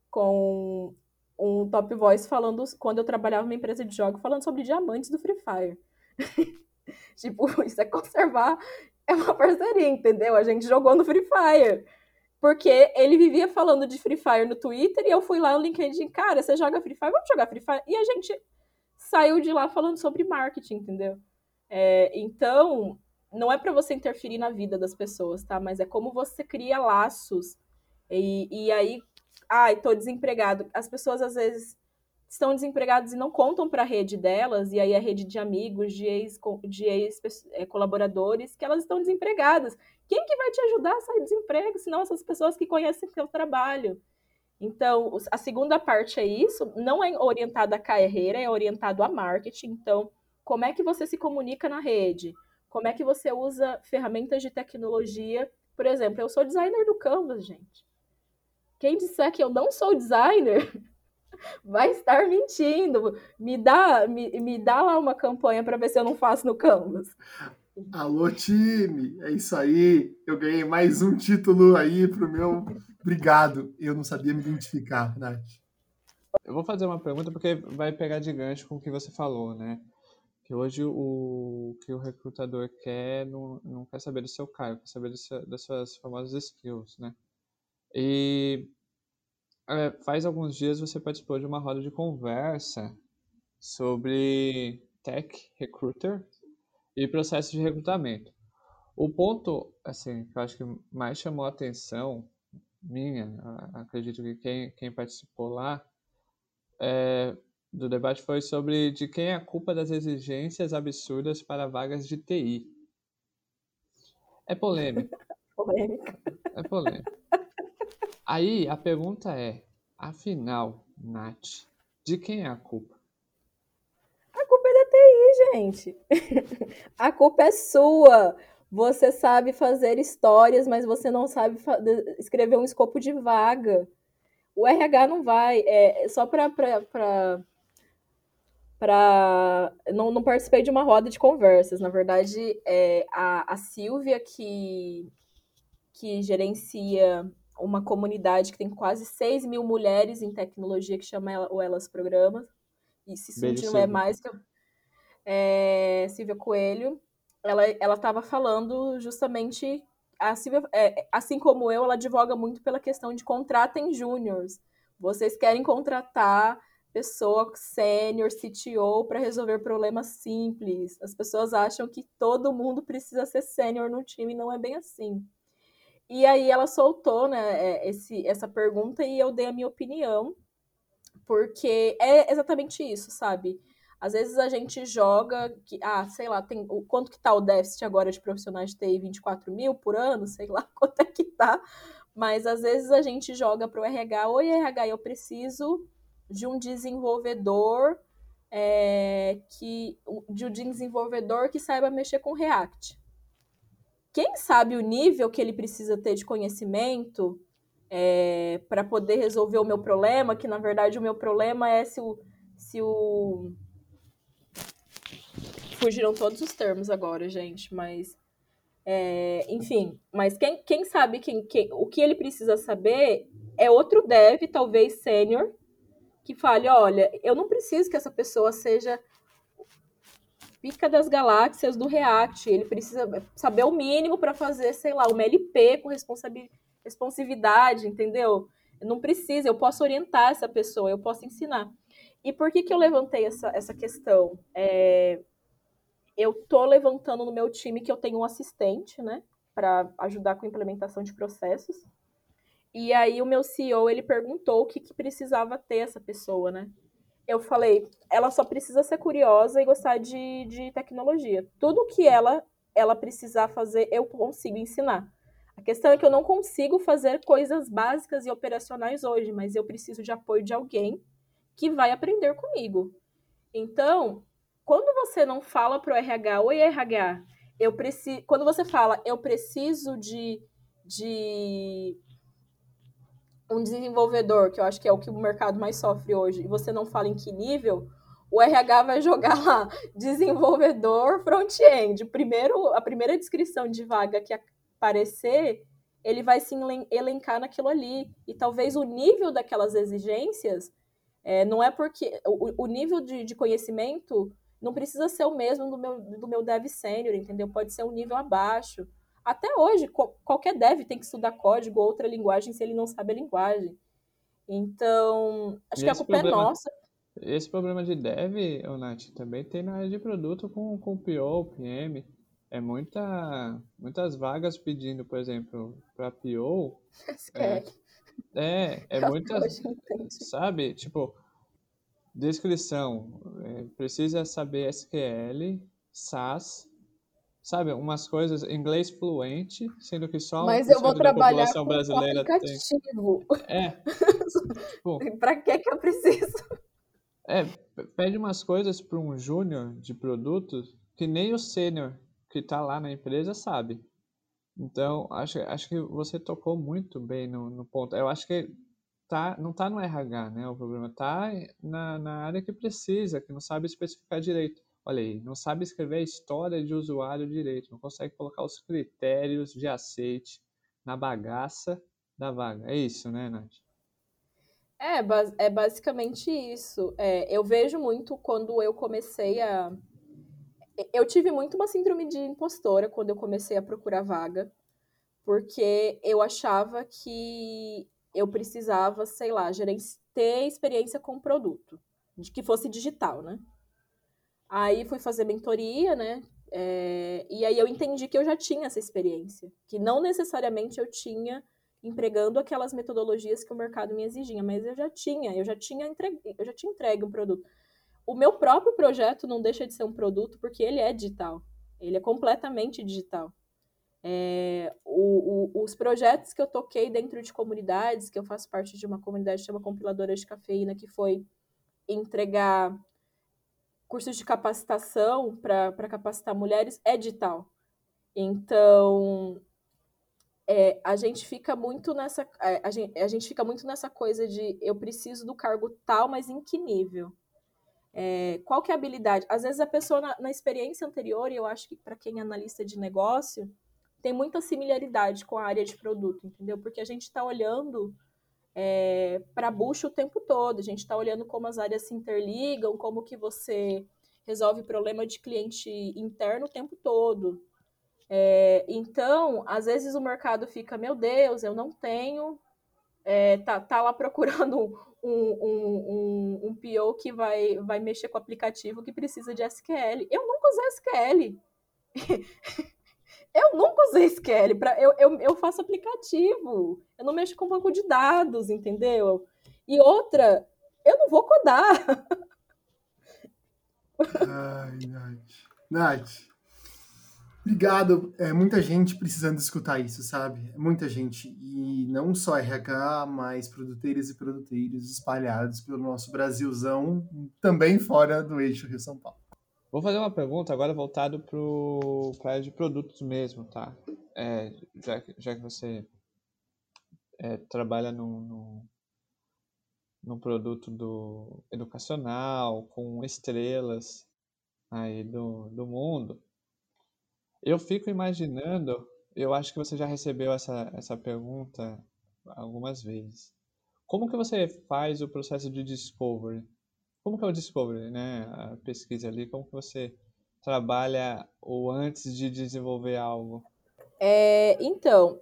com um top voice falando quando eu trabalhava numa empresa de jogos falando sobre diamantes do Free Fire. tipo, isso é conservar é uma parceria, entendeu? A gente jogou no Free Fire. Porque ele vivia falando de Free Fire no Twitter e eu fui lá no LinkedIn, cara, você joga Free Fire? Vamos jogar Free Fire? E a gente saiu de lá falando sobre marketing, entendeu? É, então, não é para você interferir na vida das pessoas, tá? Mas é como você cria laços. E, e aí, ai, tô desempregado. As pessoas às vezes estão desempregadas e não contam para a rede delas, e aí a rede de amigos, de ex, de ex colaboradores, que elas estão desempregadas. Quem que vai te ajudar a sair do desemprego, senão essas pessoas que conhecem seu trabalho? Então, a segunda parte é isso, não é orientada à carreira, é orientado a marketing. Então, como é que você se comunica na rede, como é que você usa ferramentas de tecnologia. Por exemplo, eu sou designer do Canvas, gente. Quem disser que eu não sou designer vai estar mentindo. Me dá, me, me dá lá uma campanha para ver se eu não faço no Canvas. Alô, time! É isso aí. Eu ganhei mais um título aí pro meu. Obrigado. Eu não sabia me identificar, Nath. Eu vou fazer uma pergunta porque vai pegar de gancho com o que você falou, né? Que hoje o que o recrutador quer não, não quer saber do seu cargo, quer saber seu, das suas famosas skills, né? E é, faz alguns dias você participou de uma roda de conversa sobre tech recruiter e processo de recrutamento. O ponto, assim, que eu acho que mais chamou a atenção minha, acredito que quem, quem participou lá, é, do debate foi sobre de quem é a culpa das exigências absurdas para vagas de TI. É polêmico. polêmico. É polêmico. Aí a pergunta é, afinal, Nath, de quem é a culpa? A culpa é da TI, gente. a culpa é sua. Você sabe fazer histórias, mas você não sabe escrever um escopo de vaga. O RH não vai. É, só para. Pra... Não, não participei de uma roda de conversas. Na verdade, é, a, a Silvia, que, que gerencia uma comunidade que tem quase 6 mil mulheres em tecnologia que chama o Elas Programas. E se não é mais que eu... É, Silvia Coelho. Ela estava falando justamente. A Silvia, é, assim como eu, ela advoga muito pela questão de contratem júniors. Vocês querem contratar pessoa sênior, CTO, para resolver problemas simples. As pessoas acham que todo mundo precisa ser sênior no time, não é bem assim. E aí ela soltou né, é, esse, essa pergunta e eu dei a minha opinião, porque é exatamente isso, sabe? Às vezes a gente joga que, ah, sei lá, tem o quanto que tá o déficit agora de profissionais de TI, 24 mil por ano, sei lá quanto é que tá, mas às vezes a gente joga para o RH, oi RH, eu preciso de um desenvolvedor é, que de um desenvolvedor que saiba mexer com React quem sabe o nível que ele precisa ter de conhecimento é, para poder resolver o meu problema, que na verdade o meu problema é se o. Se o... Fugiram todos os termos agora, gente, mas. É, enfim, mas quem, quem sabe quem, quem, o que ele precisa saber é outro dev, talvez sênior, que fale: olha, eu não preciso que essa pessoa seja pica das galáxias do React. Ele precisa saber o mínimo para fazer, sei lá, uma LP com responsividade, entendeu? não precisa, eu posso orientar essa pessoa, eu posso ensinar. E por que, que eu levantei essa, essa questão? É, eu tô levantando no meu time que eu tenho um assistente, né, para ajudar com a implementação de processos. E aí o meu CEO, ele perguntou o que, que precisava ter essa pessoa, né? Eu falei, ela só precisa ser curiosa e gostar de, de tecnologia. Tudo que ela ela precisar fazer, eu consigo ensinar. A questão é que eu não consigo fazer coisas básicas e operacionais hoje, mas eu preciso de apoio de alguém que vai aprender comigo. Então, quando você não fala para o RH, oi RH, eu preciso. Quando você fala, eu preciso de, de um desenvolvedor, que eu acho que é o que o mercado mais sofre hoje, e você não fala em que nível, o RH vai jogar lá desenvolvedor front-end. Primeiro, a primeira descrição de vaga que aparecer, ele vai se elencar naquilo ali. E talvez o nível daquelas exigências é, não é porque. O, o nível de, de, conhecimento não precisa ser o mesmo do meu, do meu dev sênior, entendeu? Pode ser um nível abaixo. Até hoje, qualquer dev tem que estudar código ou outra linguagem se ele não sabe a linguagem. Então, acho que a culpa é problema, é nossa. Esse problema de dev, Nath, também tem na área de produto com, com PO, PM. É muita, muitas vagas pedindo, por exemplo, para PO. É, é, é muitas. Sabe? Tipo, descrição. É, precisa saber SQL, SAS sabe, umas coisas inglês fluente, sendo que só Mas eu vou trabalhar com brasileira aplicativo. tem. É. tipo... Para que que eu preciso? É, pede umas coisas para um júnior de produtos que nem o sênior que está lá na empresa sabe. Então, acho, acho que você tocou muito bem no, no ponto. Eu acho que tá, não está no RH, né? O problema está na, na área que precisa, que não sabe especificar direito. Olha aí, não sabe escrever a história de usuário direito, não consegue colocar os critérios de aceite na bagaça da vaga. É isso, né, Nath? É, é basicamente isso. É, eu vejo muito quando eu comecei a. Eu tive muito uma síndrome de impostora quando eu comecei a procurar vaga, porque eu achava que eu precisava, sei lá, ter experiência com produto, de que fosse digital, né? Aí fui fazer mentoria, né? É, e aí eu entendi que eu já tinha essa experiência, que não necessariamente eu tinha empregando aquelas metodologias que o mercado me exigia, mas eu já tinha, eu já tinha entregue, eu já tinha entregue um produto. O meu próprio projeto não deixa de ser um produto porque ele é digital, ele é completamente digital. É, o, o, os projetos que eu toquei dentro de comunidades, que eu faço parte de uma comunidade que chama Compiladora de Cafeína, que foi entregar cursos de capacitação para capacitar mulheres, é digital. Então, é, a gente fica muito nessa é, a gente, a gente fica muito nessa coisa de eu preciso do cargo tal, mas em que nível? É, qual que é a habilidade? Às vezes a pessoa na, na experiência anterior, e eu acho que para quem é analista de negócio, tem muita similaridade com a área de produto, entendeu? Porque a gente está olhando é, para bucho o tempo todo, a gente está olhando como as áreas se interligam, como que você resolve problema de cliente interno o tempo todo. É, então, às vezes o mercado fica, meu Deus, eu não tenho, é, tá, tá lá procurando um, um, um, um PO que vai, vai mexer com o aplicativo que precisa de SQL. Eu nunca usei SQL. eu nunca usei SQL. Pra, eu, eu, eu faço aplicativo. Eu não mexo com banco de dados, entendeu? E outra, eu não vou codar. Ai, Nath. Nath, Obrigado. É muita gente precisando escutar isso, sabe? Muita gente. E não só RH, mas produteiras e produteiros espalhados pelo nosso Brasilzão, também fora do eixo Rio São Paulo. Vou fazer uma pergunta agora voltado para a área de produtos mesmo, tá? É, já, já que você é, trabalha no produto do educacional, com estrelas aí do, do mundo, eu fico imaginando, eu acho que você já recebeu essa, essa pergunta algumas vezes. Como que você faz o processo de discovery? Como que é o discovery, né? A pesquisa ali, como que você trabalha o antes de desenvolver algo? É, então,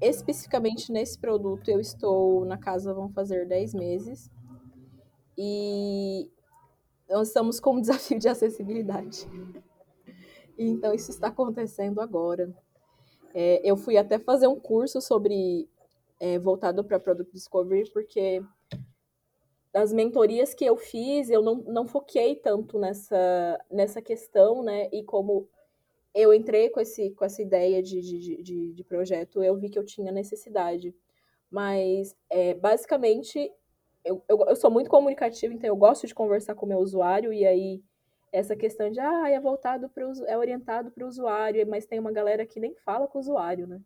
especificamente nesse produto, eu estou na casa, vão fazer 10 meses. E nós estamos com um desafio de acessibilidade. Então, isso está acontecendo agora. É, eu fui até fazer um curso sobre é, voltado para Product Discovery, porque das mentorias que eu fiz, eu não, não foquei tanto nessa, nessa questão, né? E como eu entrei com, esse, com essa ideia de, de, de, de projeto, eu vi que eu tinha necessidade. Mas, é, basicamente, eu, eu, eu sou muito comunicativa, então eu gosto de conversar com o meu usuário, e aí essa questão de ah, é voltado para é orientado para o usuário, mas tem uma galera que nem fala com o usuário, né?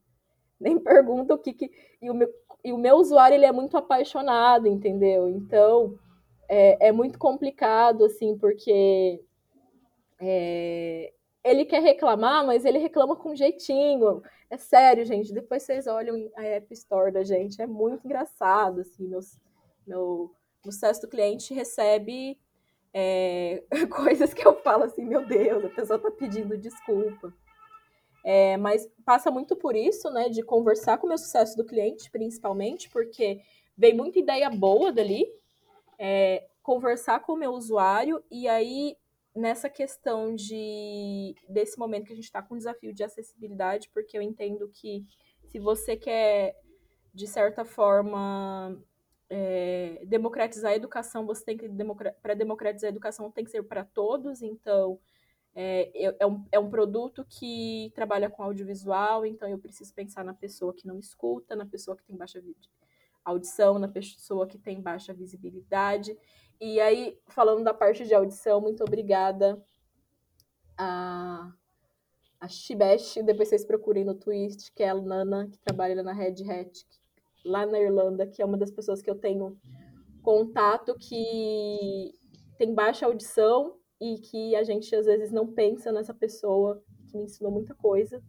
Nem pergunta o que, que e o meu e o meu usuário ele é muito apaixonado, entendeu? Então é, é muito complicado assim porque é, ele quer reclamar, mas ele reclama com jeitinho. É sério, gente. Depois vocês olham a App Store da gente, é muito engraçado assim. Meus, meu, sucesso do cliente recebe é, coisas que eu falo assim, meu Deus, a pessoa está pedindo desculpa. É, mas passa muito por isso, né, de conversar com o meu sucesso do cliente, principalmente, porque vem muita ideia boa dali, é, conversar com o meu usuário, e aí, nessa questão de desse momento que a gente está com um desafio de acessibilidade, porque eu entendo que se você quer, de certa forma, é, democratizar a educação, você tem que para democratizar a educação tem que ser para todos, então é, é, um, é um produto que trabalha com audiovisual, então eu preciso pensar na pessoa que não escuta, na pessoa que tem baixa audição, na pessoa que tem baixa visibilidade. E aí, falando da parte de audição, muito obrigada a, a Shibesh, depois vocês procurem no Twist, que é a Nana, que trabalha na Red Hat, lá na Irlanda, que é uma das pessoas que eu tenho contato, que tem baixa audição e que a gente às vezes não pensa nessa pessoa, que me ensinou muita coisa.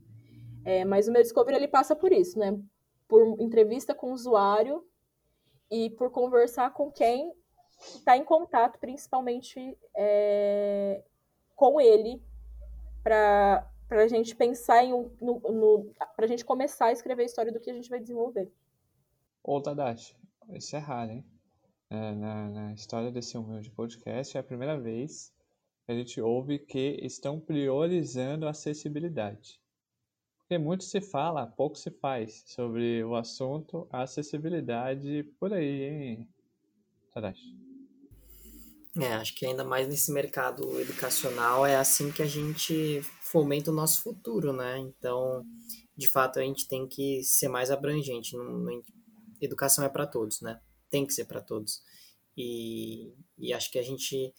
É, mas o meu Discovery ele passa por isso, né? Por entrevista com o usuário e por conversar com quem está em contato, principalmente é, com ele, para a gente pensar em no, no para a gente começar a escrever a história do que a gente vai desenvolver. Ô, Tadashi, isso é raro, hein? É, na, na história desse humilde podcast, é a primeira vez a gente ouve que estão priorizando a acessibilidade. Porque muito se fala, pouco se faz sobre o assunto acessibilidade por aí, hein, Tadashi? É, acho que ainda mais nesse mercado educacional é assim que a gente fomenta o nosso futuro, né? Então, de fato, a gente tem que ser mais abrangente. educação é para todos, né? Tem que ser para todos. E, e acho que a gente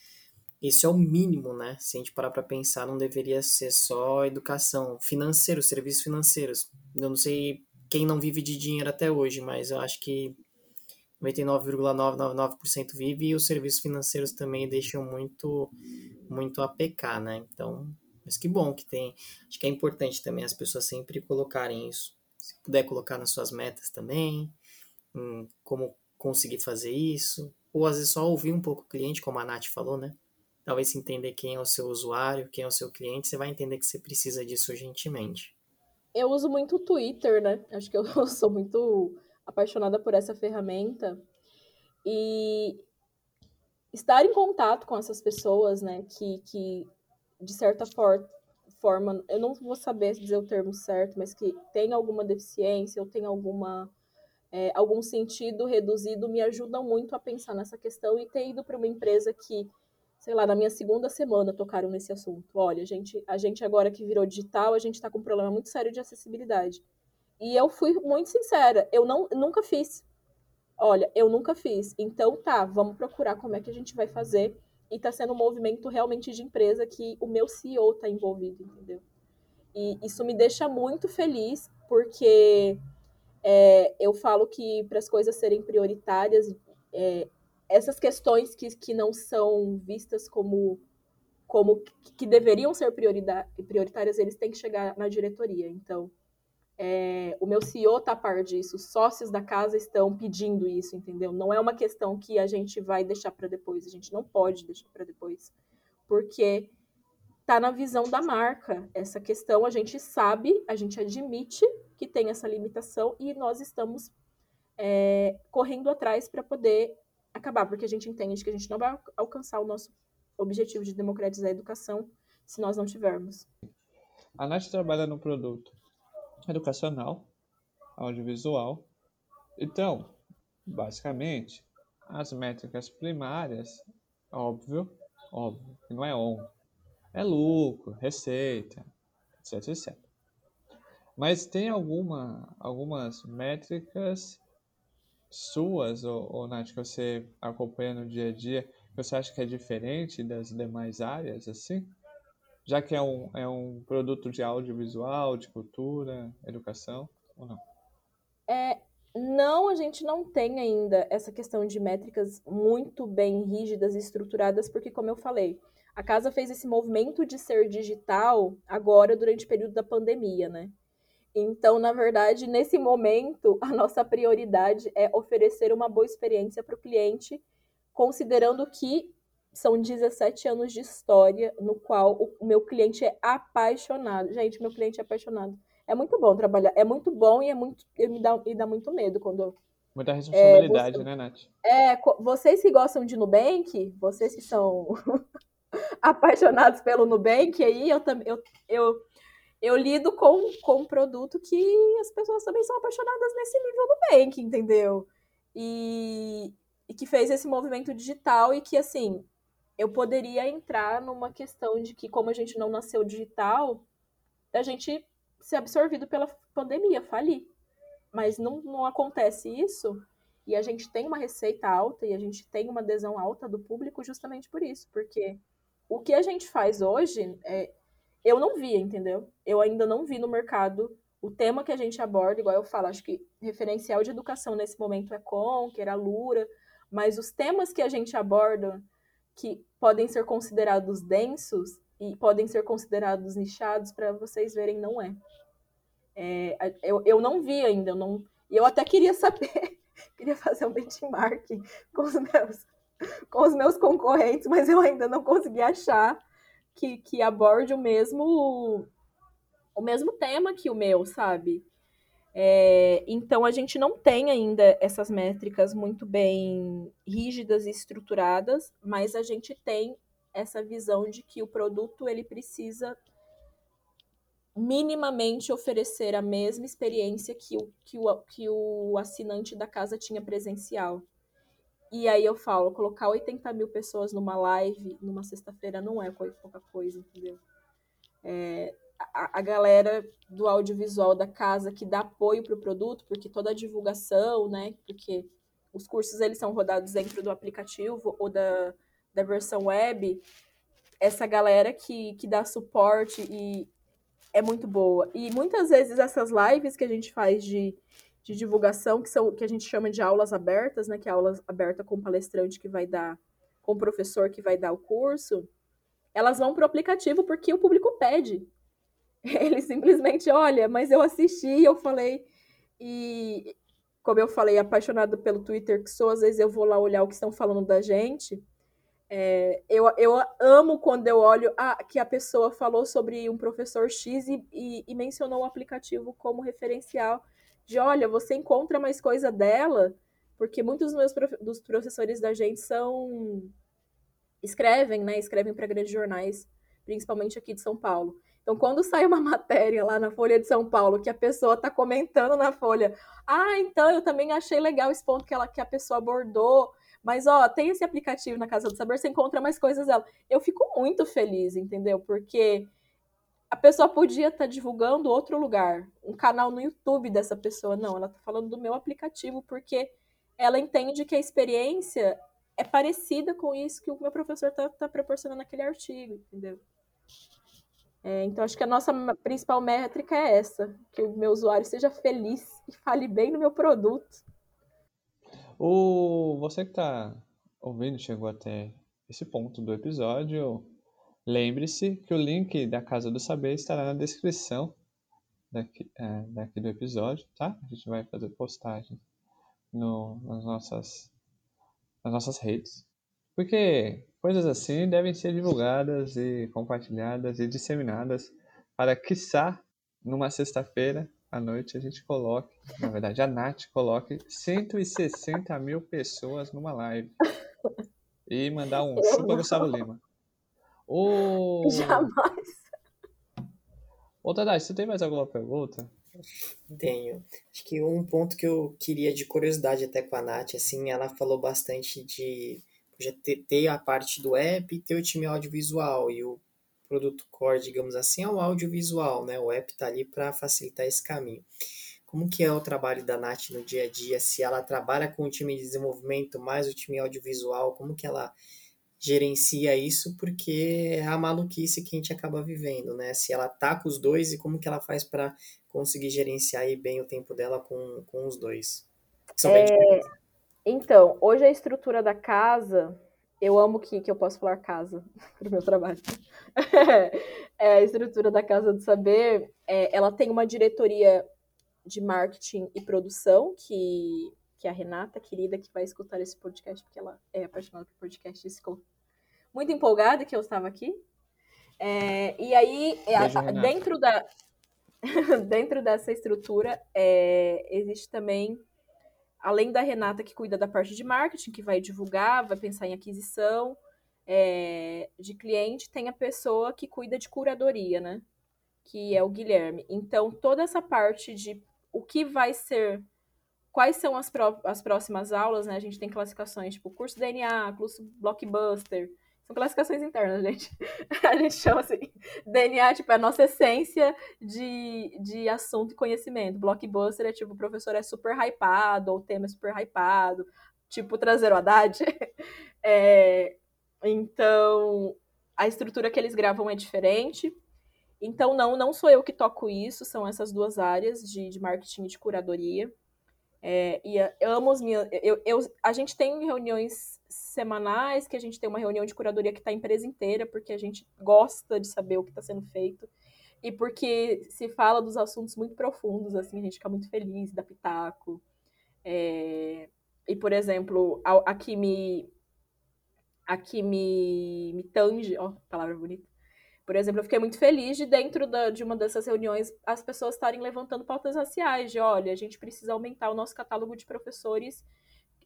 isso é o mínimo, né? Se a gente parar para pensar, não deveria ser só educação, financeiro, serviços financeiros. Eu não sei quem não vive de dinheiro até hoje, mas eu acho que 99,999% vive e os serviços financeiros também deixam muito muito a pecar, né? Então, mas que bom que tem. Acho que é importante também as pessoas sempre colocarem isso. Se puder colocar nas suas metas também, como conseguir fazer isso, ou às vezes só ouvir um pouco o cliente, como a Nath falou, né? Talvez entender quem é o seu usuário, quem é o seu cliente, você vai entender que você precisa disso urgentemente. Eu uso muito o Twitter, né? Acho que eu sou muito apaixonada por essa ferramenta. E estar em contato com essas pessoas, né, que, que de certa for forma, eu não vou saber dizer o termo certo, mas que tem alguma deficiência ou tem alguma é, algum sentido reduzido, me ajudam muito a pensar nessa questão e ter ido para uma empresa que sei lá, na minha segunda semana tocaram nesse assunto. Olha, a gente, a gente agora que virou digital, a gente está com um problema muito sério de acessibilidade. E eu fui muito sincera, eu não, nunca fiz. Olha, eu nunca fiz. Então tá, vamos procurar como é que a gente vai fazer. E tá sendo um movimento realmente de empresa que o meu CEO tá envolvido, entendeu? E isso me deixa muito feliz, porque é, eu falo que para as coisas serem prioritárias, é, essas questões que, que não são vistas como como que deveriam ser prioritárias, eles têm que chegar na diretoria. Então, é, o meu CEO está a par disso, os sócios da casa estão pedindo isso, entendeu? Não é uma questão que a gente vai deixar para depois, a gente não pode deixar para depois, porque está na visão da marca. Essa questão a gente sabe, a gente admite que tem essa limitação e nós estamos é, correndo atrás para poder acabar, porque a gente entende que a gente não vai alcançar o nosso objetivo de democratizar a educação se nós não tivermos. A Nath trabalha no produto educacional, audiovisual. Então, basicamente, as métricas primárias, óbvio, óbvio, que não é on, é lucro, receita, etc, etc. Mas tem alguma, algumas métricas suas, ou, ou Nath, que você acompanha no dia a dia, que você acha que é diferente das demais áreas, assim? Já que é um, é um produto de audiovisual, de cultura, educação, ou não? É, não, a gente não tem ainda essa questão de métricas muito bem rígidas e estruturadas, porque, como eu falei, a casa fez esse movimento de ser digital agora durante o período da pandemia, né? Então, na verdade, nesse momento, a nossa prioridade é oferecer uma boa experiência para o cliente, considerando que são 17 anos de história no qual o meu cliente é apaixonado. Gente, meu cliente é apaixonado. É muito bom trabalhar, é muito bom e é muito e me dá, me dá muito medo quando Muita responsabilidade, é, você, né, Nath? É, vocês que gostam de Nubank, vocês que são apaixonados pelo Nubank, aí eu também eu, eu eu lido com, com um produto que as pessoas também são apaixonadas nesse nível do Bank, entendeu? E, e que fez esse movimento digital e que, assim, eu poderia entrar numa questão de que, como a gente não nasceu digital, a gente ser absorvido pela pandemia, falir. Mas não, não acontece isso. E a gente tem uma receita alta e a gente tem uma adesão alta do público justamente por isso, porque o que a gente faz hoje, é, eu não vi, entendeu? Eu ainda não vi no mercado o tema que a gente aborda, igual eu falo, acho que referencial de educação nesse momento é Conquer, a Lura, mas os temas que a gente aborda que podem ser considerados densos e podem ser considerados nichados, para vocês verem, não é. é eu, eu não vi ainda, eu não, eu até queria saber, queria fazer um benchmark com os meus, com os meus concorrentes, mas eu ainda não consegui achar que, que aborde o mesmo o mesmo tema que o meu, sabe? É, então a gente não tem ainda essas métricas muito bem rígidas e estruturadas, mas a gente tem essa visão de que o produto ele precisa minimamente oferecer a mesma experiência que o, que o, que o assinante da casa tinha presencial. E aí eu falo, colocar 80 mil pessoas numa live numa sexta-feira não é pouca coisa, entendeu? É, a, a, galera do audiovisual da casa que dá apoio para o produto, porque toda a divulgação, né? Porque os cursos eles são rodados dentro do aplicativo ou da, da versão web. Essa galera que, que dá suporte e é muito boa. E muitas vezes essas lives que a gente faz de, de divulgação, que são que a gente chama de aulas abertas, né? Que é aula aberta com o palestrante que vai dar, com o professor que vai dar o curso, elas vão para o aplicativo porque o público pede. Ele simplesmente, olha, mas eu assisti, eu falei, e como eu falei, apaixonado pelo Twitter que sou, às vezes eu vou lá olhar o que estão falando da gente. É, eu, eu amo quando eu olho ah, que a pessoa falou sobre um professor X e, e, e mencionou o aplicativo como referencial de olha, você encontra mais coisa dela, porque muitos dos meus dos professores da gente são escrevem, né? Escrevem para grandes jornais, principalmente aqui de São Paulo. Então, quando sai uma matéria lá na Folha de São Paulo que a pessoa está comentando na Folha, ah, então eu também achei legal esse ponto que, ela, que a pessoa abordou, mas ó, tem esse aplicativo na Casa do Saber, você encontra mais coisas dela. Eu fico muito feliz, entendeu? Porque a pessoa podia estar tá divulgando outro lugar, um canal no YouTube dessa pessoa. Não, ela está falando do meu aplicativo porque ela entende que a experiência é parecida com isso que o meu professor está tá proporcionando naquele artigo, entendeu? É, então, acho que a nossa principal métrica é essa: que o meu usuário seja feliz e fale bem no meu produto. O, você que está ouvindo, chegou até esse ponto do episódio, lembre-se que o link da Casa do Saber estará na descrição daqui, é, daqui do episódio, tá? A gente vai fazer postagem no, nas, nossas, nas nossas redes. Porque Coisas assim devem ser divulgadas e compartilhadas e disseminadas para, quiçá, numa sexta-feira à noite a gente coloque, na verdade a Nath coloque 160 mil pessoas numa live e mandar um chupa Gustavo Lima. O... Jamais. Ô Tadai, você tem mais alguma pergunta? Tenho. Acho que um ponto que eu queria de curiosidade até com a Nath, assim, ela falou bastante de já ter, ter a parte do app e ter o time audiovisual. E o produto core, digamos assim, é o audiovisual, né? O app está ali para facilitar esse caminho. Como que é o trabalho da Nath no dia a dia? Se ela trabalha com o time de desenvolvimento mais o time audiovisual, como que ela gerencia isso? Porque é a maluquice que a gente acaba vivendo, né? Se ela tá com os dois e como que ela faz para conseguir gerenciar bem o tempo dela com, com os dois? São é... bem então, hoje a estrutura da casa, eu amo que, que eu posso falar casa para o meu trabalho. é, a estrutura da Casa do Saber, é, ela tem uma diretoria de marketing e produção, que, que é a Renata, querida, que vai escutar esse podcast, porque ela é apaixonada por podcast e ficou muito empolgada que eu estava aqui. É, e aí, é, Beijo, dentro, da, dentro dessa estrutura, é, existe também além da Renata que cuida da parte de marketing, que vai divulgar, vai pensar em aquisição é, de cliente, tem a pessoa que cuida de curadoria, né? Que é o Guilherme. Então, toda essa parte de o que vai ser, quais são as, pró as próximas aulas, né? A gente tem classificações tipo curso DNA, curso blockbuster. São classificações internas, gente. A gente chama assim. DNA, tipo, é a nossa essência de, de assunto e conhecimento. Blockbuster é tipo, o professor é super hypado, ou o tema é super hypado. Tipo, trazer o Haddad. É, então, a estrutura que eles gravam é diferente. Então, não, não sou eu que toco isso, são essas duas áreas de, de marketing e de curadoria. É, e eu amo as minhas. Eu, eu, a gente tem reuniões semanais, que a gente tem uma reunião de curadoria que está a empresa inteira, porque a gente gosta de saber o que está sendo feito. E porque se fala dos assuntos muito profundos, assim, a gente fica muito feliz, da pitaco. É, e, por exemplo, aqui me. Aqui me, me tange, ó, palavra bonita. Por exemplo, eu fiquei muito feliz de dentro da, de uma dessas reuniões as pessoas estarem levantando pautas raciais, de olha, a gente precisa aumentar o nosso catálogo de professores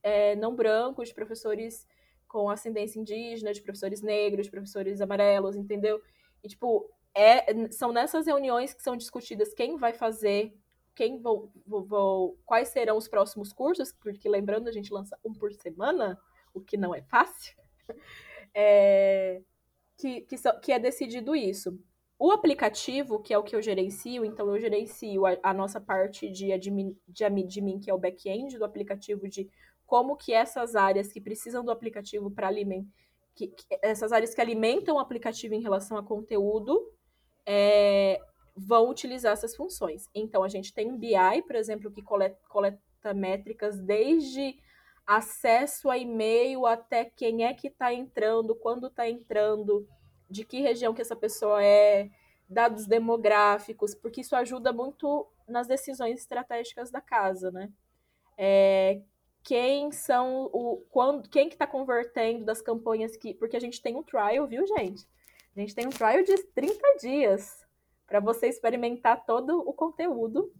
é, não brancos, de professores com ascendência indígena, de professores negros, de professores amarelos, entendeu? E, tipo, é, são nessas reuniões que são discutidas quem vai fazer, quem vou, vou, vou, quais serão os próximos cursos, porque lembrando, a gente lança um por semana, o que não é fácil, é, que, que, que é decidido isso. O aplicativo, que é o que eu gerencio, então eu gerencio a, a nossa parte de admin, de admin, que é o back-end do aplicativo de como que essas áreas que precisam do aplicativo para alimentar, que, que, essas áreas que alimentam o aplicativo em relação a conteúdo é, vão utilizar essas funções. Então, a gente tem um BI, por exemplo, que coleta, coleta métricas desde acesso a e-mail até quem é que está entrando, quando está entrando, de que região que essa pessoa é, dados demográficos, porque isso ajuda muito nas decisões estratégicas da casa, né? É, quem são o quando quem que está convertendo das campanhas que porque a gente tem um trial, viu, gente? A gente tem um trial de 30 dias para você experimentar todo o conteúdo.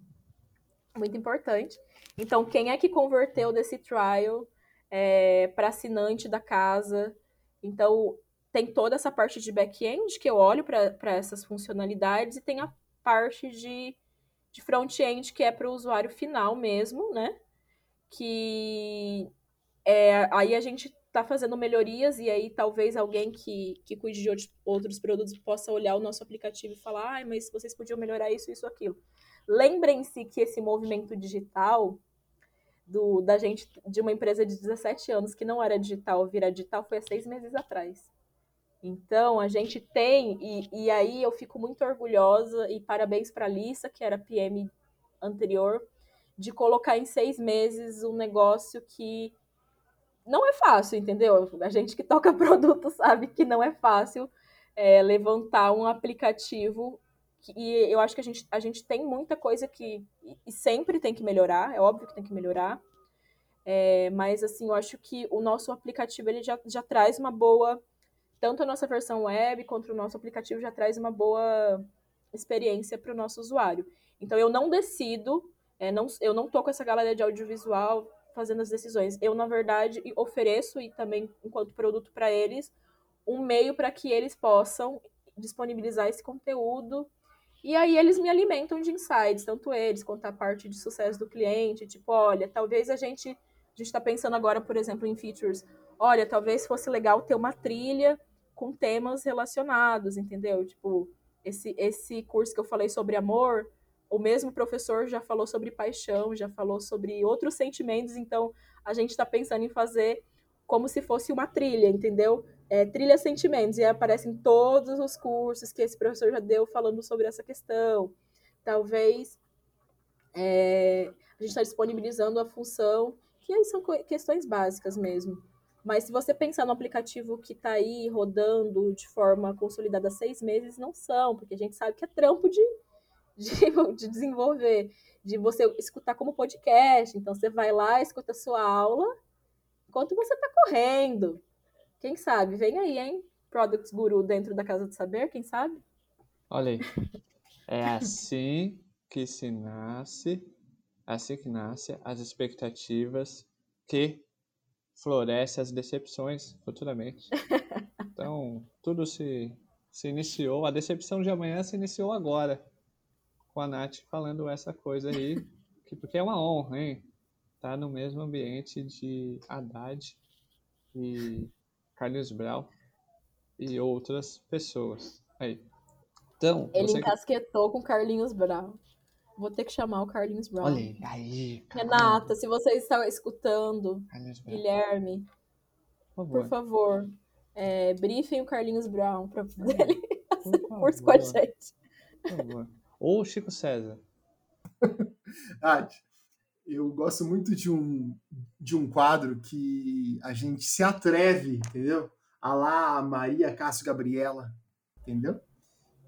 Muito importante. Então, quem é que converteu desse trial é, para assinante da casa? Então, tem toda essa parte de back-end que eu olho para essas funcionalidades e tem a parte de, de front-end que é para o usuário final mesmo, né? que é, aí a gente está fazendo melhorias e aí talvez alguém que, que cuide de outros produtos possa olhar o nosso aplicativo e falar, ah, mas vocês podiam melhorar isso, isso, aquilo. Lembrem-se que esse movimento digital do, da gente, de uma empresa de 17 anos que não era digital virar digital foi há seis meses atrás. Então, a gente tem, e, e aí eu fico muito orgulhosa, e parabéns para a Lissa, que era PM anterior, de colocar em seis meses um negócio que não é fácil, entendeu? A gente que toca produto sabe que não é fácil é, levantar um aplicativo. E eu acho que a gente, a gente tem muita coisa que. E sempre tem que melhorar, é óbvio que tem que melhorar. É, mas, assim, eu acho que o nosso aplicativo ele já, já traz uma boa. Tanto a nossa versão web quanto o nosso aplicativo já traz uma boa experiência para o nosso usuário. Então, eu não decido é, não, eu não tô com essa galera de audiovisual fazendo as decisões. Eu, na verdade, ofereço e também, enquanto produto para eles, um meio para que eles possam disponibilizar esse conteúdo. E aí eles me alimentam de insights, tanto eles quanto a parte de sucesso do cliente. Tipo, olha, talvez a gente a gente está pensando agora, por exemplo, em features. Olha, talvez fosse legal ter uma trilha com temas relacionados, entendeu? Tipo, esse, esse curso que eu falei sobre amor, o mesmo professor já falou sobre paixão, já falou sobre outros sentimentos, então a gente está pensando em fazer como se fosse uma trilha, entendeu? É, trilha sentimentos, e aparecem todos os cursos que esse professor já deu falando sobre essa questão. Talvez é, a gente está disponibilizando a função, que aí são questões básicas mesmo. Mas se você pensar no aplicativo que está aí rodando de forma consolidada há seis meses, não são, porque a gente sabe que é trampo de de, de desenvolver, de você escutar como podcast. Então, você vai lá, escuta a sua aula, enquanto você está correndo. Quem sabe? Vem aí, hein? Products Guru dentro da Casa do Saber, quem sabe? Olha aí. É assim que se nasce, assim que nasce as expectativas que floresce as decepções futuramente. Então, tudo se, se iniciou, a decepção de amanhã se iniciou agora com a Nath falando essa coisa aí, que, porque é uma honra, hein? Estar tá no mesmo ambiente de Haddad e Carlos Brau. e outras pessoas. Aí. Então, Ele você... encasquetou com Carlinhos Brown. Vou ter que chamar o Carlinhos Brown. Olha aí, aí Renata, se você está escutando, Guilherme, por por favor. favor, é, briefem o Carlinhos Brown para ele Por curso com a favor, gente. por favor. Ou o Chico César. Ah, eu gosto muito de um, de um quadro que a gente se atreve, entendeu? A lá Maria Cássio Gabriela, entendeu?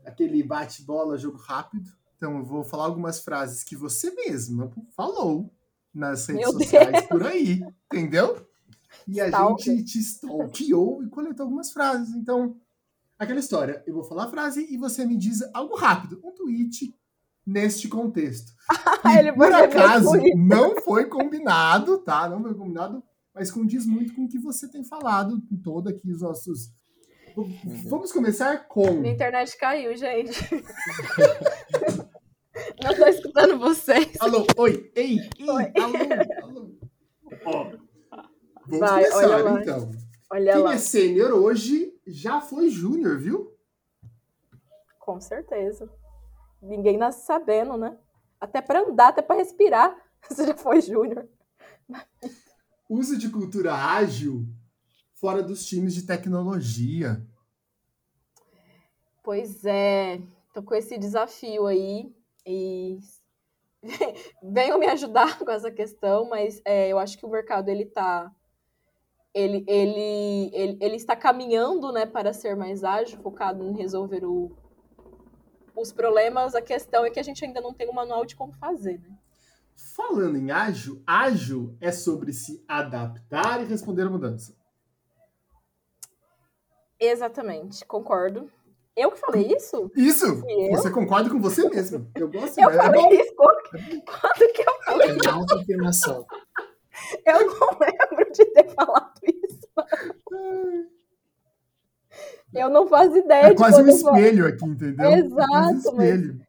Aquele bate-bola, jogo rápido. Então eu vou falar algumas frases que você mesma falou nas redes Meu sociais Deus! por aí, entendeu? E a Stalker. gente te stalkeou e coletou algumas frases. Então, aquela história, eu vou falar a frase e você me diz algo rápido, um tweet neste contexto. E Ele por acaso não foi combinado, tá? Não foi combinado, mas condiz muito com o que você tem falado em todo aqui os nossos. Vamos começar com. Minha internet caiu, gente. Não tô escutando vocês. Alô, oi, ei, ei, Oi. alô, alô. Ó, vamos Vai, olha começar lá. então. Olha Quem lá. é sênior hoje já foi júnior, viu? Com certeza. Ninguém nasce sabendo, né? Até pra andar, até pra respirar. Você já foi júnior. Uso de cultura ágil fora dos times de tecnologia. Pois é, tô com esse desafio aí e venham me ajudar com essa questão, mas é, eu acho que o mercado ele tá ele, ele, ele, ele está caminhando né, para ser mais ágil, focado em resolver o, os problemas. A questão é que a gente ainda não tem um manual de como fazer. Né? Falando em ágil, ágil é sobre se adaptar e responder à mudança. Exatamente, concordo. Eu que falei isso? Isso! Você concorda com você mesmo. Eu gosto Eu é bom. falei isso? Quando, quando que eu falei? É uma confirmação. Eu não lembro de ter falado isso. Eu não faço ideia É de quase um eu falo. espelho aqui, entendeu? é um Exato, mas- espelho.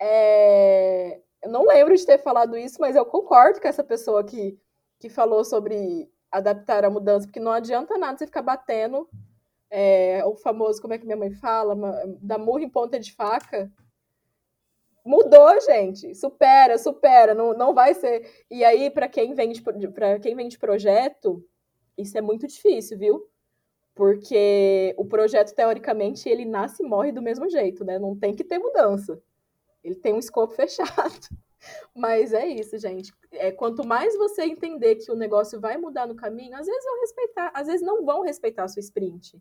É, Eu não lembro de ter falado isso, mas eu concordo com essa pessoa que, que falou sobre adaptar a mudança, porque não adianta nada você ficar batendo é, o famoso, como é que minha mãe fala, da murro em ponta de faca. Mudou, gente. Supera, supera. Não, não vai ser. E aí, para quem vem de, para quem vem de projeto, isso é muito difícil, viu? Porque o projeto, teoricamente, ele nasce e morre do mesmo jeito, né? Não tem que ter mudança. Ele tem um escopo fechado. Mas é isso, gente. É, quanto mais você entender que o negócio vai mudar no caminho, às vezes vão respeitar, às vezes não vão respeitar a sua sprint.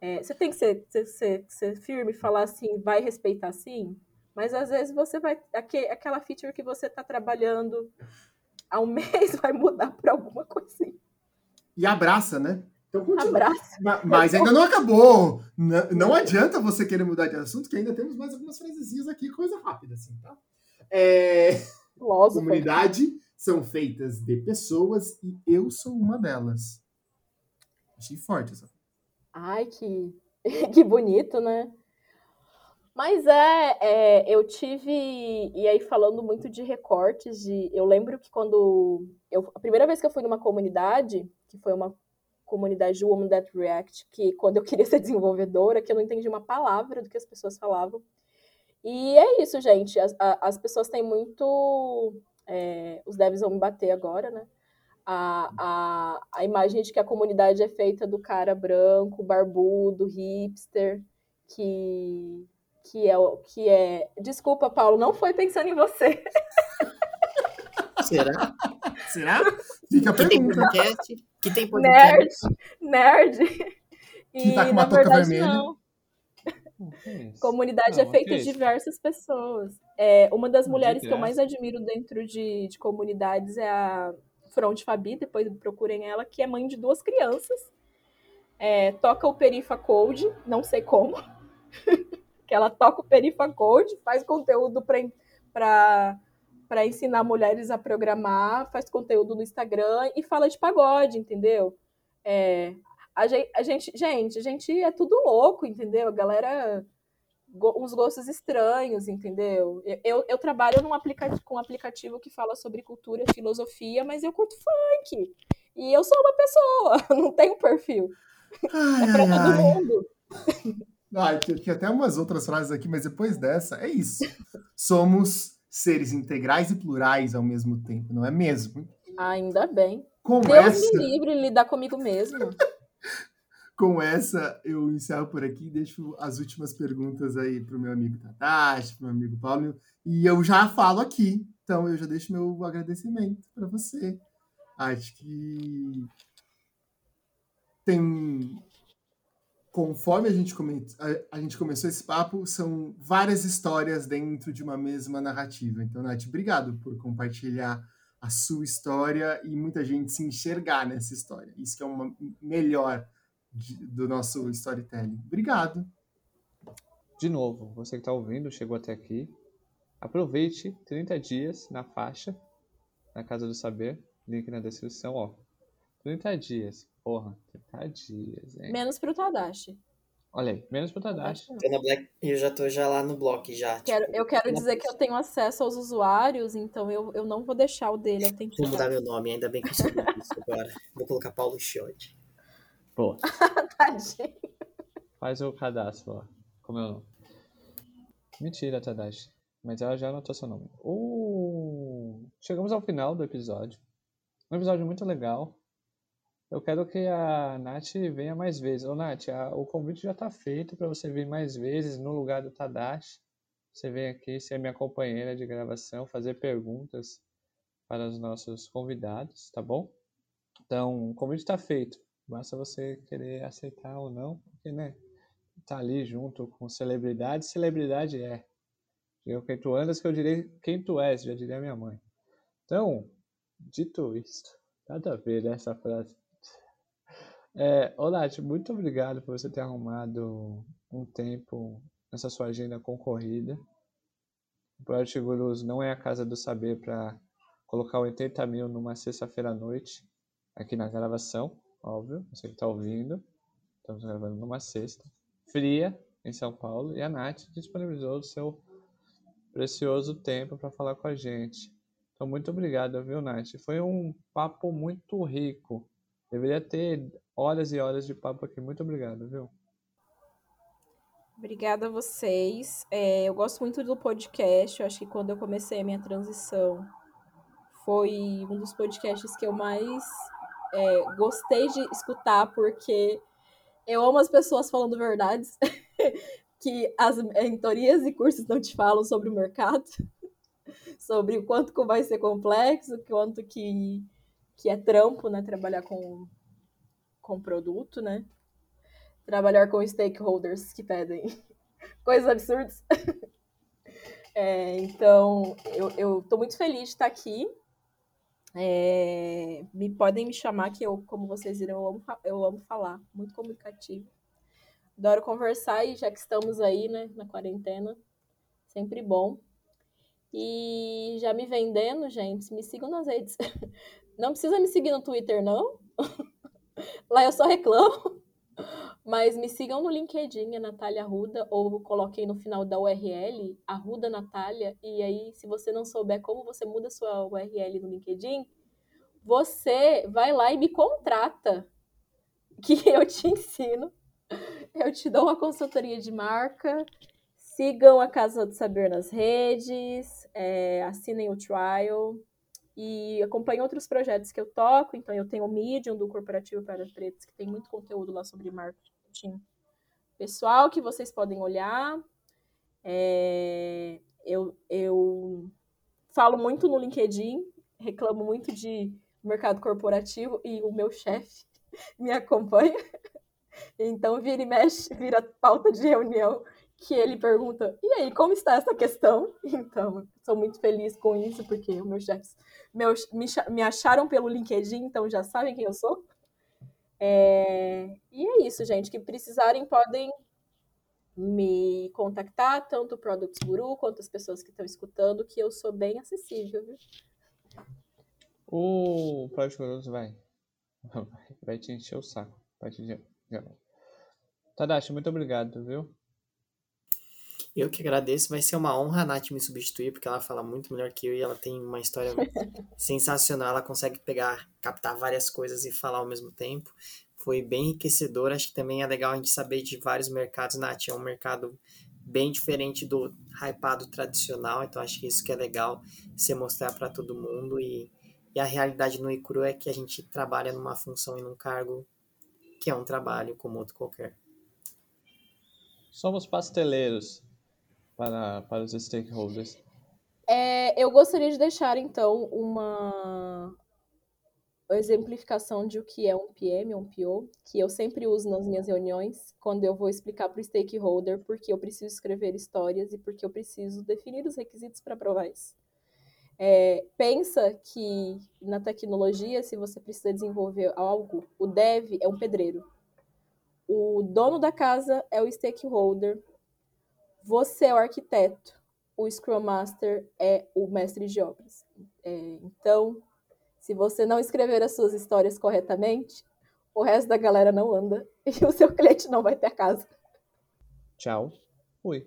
É, você tem que ser, ser, ser, firme e falar assim, vai respeitar sim, mas às vezes você vai. aque- Aquela feature que você está trabalhando há um mês vai mudar para alguma coisinha. E abraça, né? Então continua. Abraço. Ma- Mas ainda não acabou. N- Não adianta você querer mudar de assunto, que ainda temos mais algumas frasezinhas aqui, coisa rápida, assim, tá? É, Filósofo. comunidade são feitas de pessoas e eu sou uma delas. Achei forte essa. Ai, que, que bonito, né? Mas é, é, eu tive. E aí, falando muito de recortes, de, eu lembro que quando. Eu, a primeira vez que eu fui numa comunidade, que foi uma comunidade Woman That React, que quando eu queria ser desenvolvedora, que eu não entendi uma palavra do que as pessoas falavam. E é isso, gente. As, as pessoas têm muito. é, os devs vão me bater agora, né? a, a, a imagem de que a comunidade é feita do cara branco, barbudo, hipster, que, que, é, que é. Desculpa, Paulo, não foi pensando em você. Será? Será? Fica a Que tem podcast? Que tem podcast? Nerd! Nerd! Que tá com E, uma na touca verdade, vermelha. não. Isso? Comunidade Não, é feita que de diversas pessoas. É, uma das De mulheres que eu graça. mais admiro dentro de, de comunidades é a Front Fabi, depois procurem ela, que é mãe de duas crianças. É, toca o Perifa Code, não sei como. que ela toca o Perifa Code, faz conteúdo para para ensinar mulheres a programar, faz conteúdo no Instagram e fala de pagode, entendeu? É, a gente, a gente, gente, a gente é tudo louco, entendeu? A galera uns gostos estranhos, entendeu? Eu, eu, trabalho num aplicativo, com um aplicativo que fala sobre cultura e filosofia, mas eu curto funk. E eu sou uma pessoa, não tenho perfil. Ai, É pra ai, todo ai. mundo. Ah, tinha até umas outras frases aqui, mas depois dessa, é isso. Somos seres integrais e plurais ao mesmo tempo, não é mesmo? Ainda bem. Com Deus essa, me livre lidar comigo mesmo. com essa, eu encerro por aqui e deixo as últimas perguntas aí pro meu amigo Tadashi, pro meu amigo Paulo. E eu já falo aqui, então eu já deixo meu agradecimento para você. Acho que tem conforme a gente, a, a gente começou esse papo, são várias histórias dentro de uma mesma narrativa. Então, Nath, obrigado por compartilhar a sua história e muita gente se enxergar nessa história. Isso que é o melhor de, do nosso storytelling. Obrigado. De novo, você que está ouvindo, chegou até aqui, aproveite 30 dias na faixa, na Casa do Saber, link na descrição, ó. 30 dias. Porra, 30 dias, hein? Menos pro Tadashi. Olha aí, menos pro Tadashi. Na Black, eu já tô já lá no bloco já. Quero- tipo, eu quero dizer que eu tenho acesso aos usuários, então eu, eu não vou deixar o dele Vou mudar meu nome, ainda bem que eu descobri isso agora. Vou colocar Paulo Chiodi. Pô, Tadinho. faz o cadastro, ó. Como é o nome? Mentira, Tadashi. Mas ela já anotou seu nome. Uh, chegamos ao final do episódio. Um episódio muito legal. Eu quero que a Nath venha mais vezes. Ô, Nath, a- o convite já está feito para você vir mais vezes no lugar do Tadashi. Você vem aqui ser minha companheira de gravação, fazer perguntas para os nossos convidados, tá bom? Então, o convite está feito. Basta você querer aceitar ou não, porque, né? Tá ali junto com celebridade. Celebridade é. Diga quem tu andas, que eu direi quem tu és, já diria minha mãe. Então, dito isto, nada a ver essa frase. É, Nath, muito obrigado por você ter arrumado um tempo nessa sua agenda concorrida. O Project Gurus não é a casa do saber para colocar 80 mil numa sexta-feira à noite aqui na gravação, óbvio, você que está ouvindo. Estamos gravando numa sexta, fria, em São Paulo, e a Nath disponibilizou o seu precioso tempo para falar com a gente. Então, muito obrigado, viu, Nath? Foi um papo muito rico. Deveria ter horas e horas de papo aqui. Muito obrigado, viu? Obrigada a vocês. É, eu gosto muito do podcast. Eu acho que quando eu comecei a minha transição foi um dos podcasts que eu mais é, gostei de escutar, porque eu amo as pessoas falando verdades que as mentorias e cursos não te falam sobre o mercado, sobre o quanto vai ser complexo, quanto que, que é trampo, né? Trabalhar com, com produto, né? trabalhar com stakeholders que pedem coisas absurdas. É, então, eu estou muito feliz de estar aqui. É, me podem me chamar, que eu, como vocês viram, eu amo, eu amo falar, muito comunicativo. Adoro conversar e já que estamos aí, né, na quarentena, sempre bom. E já me vendendo, gente, me sigam nas redes. Não precisa me seguir no Twitter, não. Lá eu só reclamo. Mas me sigam no LinkedIn, a Natália Arruda, ou coloquei no final da URL, Arruda Natália, e aí, se você não souber como você muda sua URL no LinkedIn, você vai lá e me contrata, que eu te ensino. Eu te dou uma consultoria de marca. Sigam a Casa do Saber nas redes, é, assinem o trial e acompanhem outros projetos que eu toco. Então, eu tenho o Medium do Corporativo para Pretos, que tem muito conteúdo lá sobre marketing pessoal que vocês podem olhar. É, eu, eu falo muito no LinkedIn, reclamo muito de mercado corporativo e o meu chefe me acompanha. Então, vira e mexe, vira pauta de reunião que ele pergunta: e aí, como está essa questão? Então, sou muito feliz com isso, porque meus chefes meus, me, me acharam pelo LinkedIn, então já sabem quem eu sou. É, e é isso, gente. Que precisarem, podem me contactar, tanto o Products Guru quanto as pessoas que estão escutando, que eu sou bem acessível, viu? O Project Gurus vai. vai. Te encher o saco. Vai te. Tadashi, muito obrigado, viu? Eu que agradeço, vai ser uma honra a Nath me substituir, porque ela fala muito melhor que eu e ela tem uma história sensacional. Ela consegue pegar, captar várias coisas e falar ao mesmo tempo. foi bem enriquecedor. Acho que também é legal a gente saber de vários mercados. Nath é um mercado bem diferente do hypado tradicional, então acho que isso que é legal você mostrar para todo mundo. E, e a realidade no Icru é que a gente trabalha numa função e num cargo que é um trabalho como outro qualquer. Somos pasteleiros para, para os stakeholders. É, eu gostaria de deixar, então, uma exemplificação de o que é um PM, um PO, que eu sempre uso nas minhas reuniões, quando eu vou explicar para o stakeholder porque eu preciso escrever histórias e porque eu preciso definir os requisitos para provar isso. É, pensa que na tecnologia, se você precisa desenvolver algo, o dev é um pedreiro. O dono da casa é o stakeholder. Você é o arquiteto. O Scrum Master é o mestre de obras. É, então, se você não escrever as suas histórias corretamente, o resto da galera não anda e o seu cliente não vai ter casa. Tchau. Fui.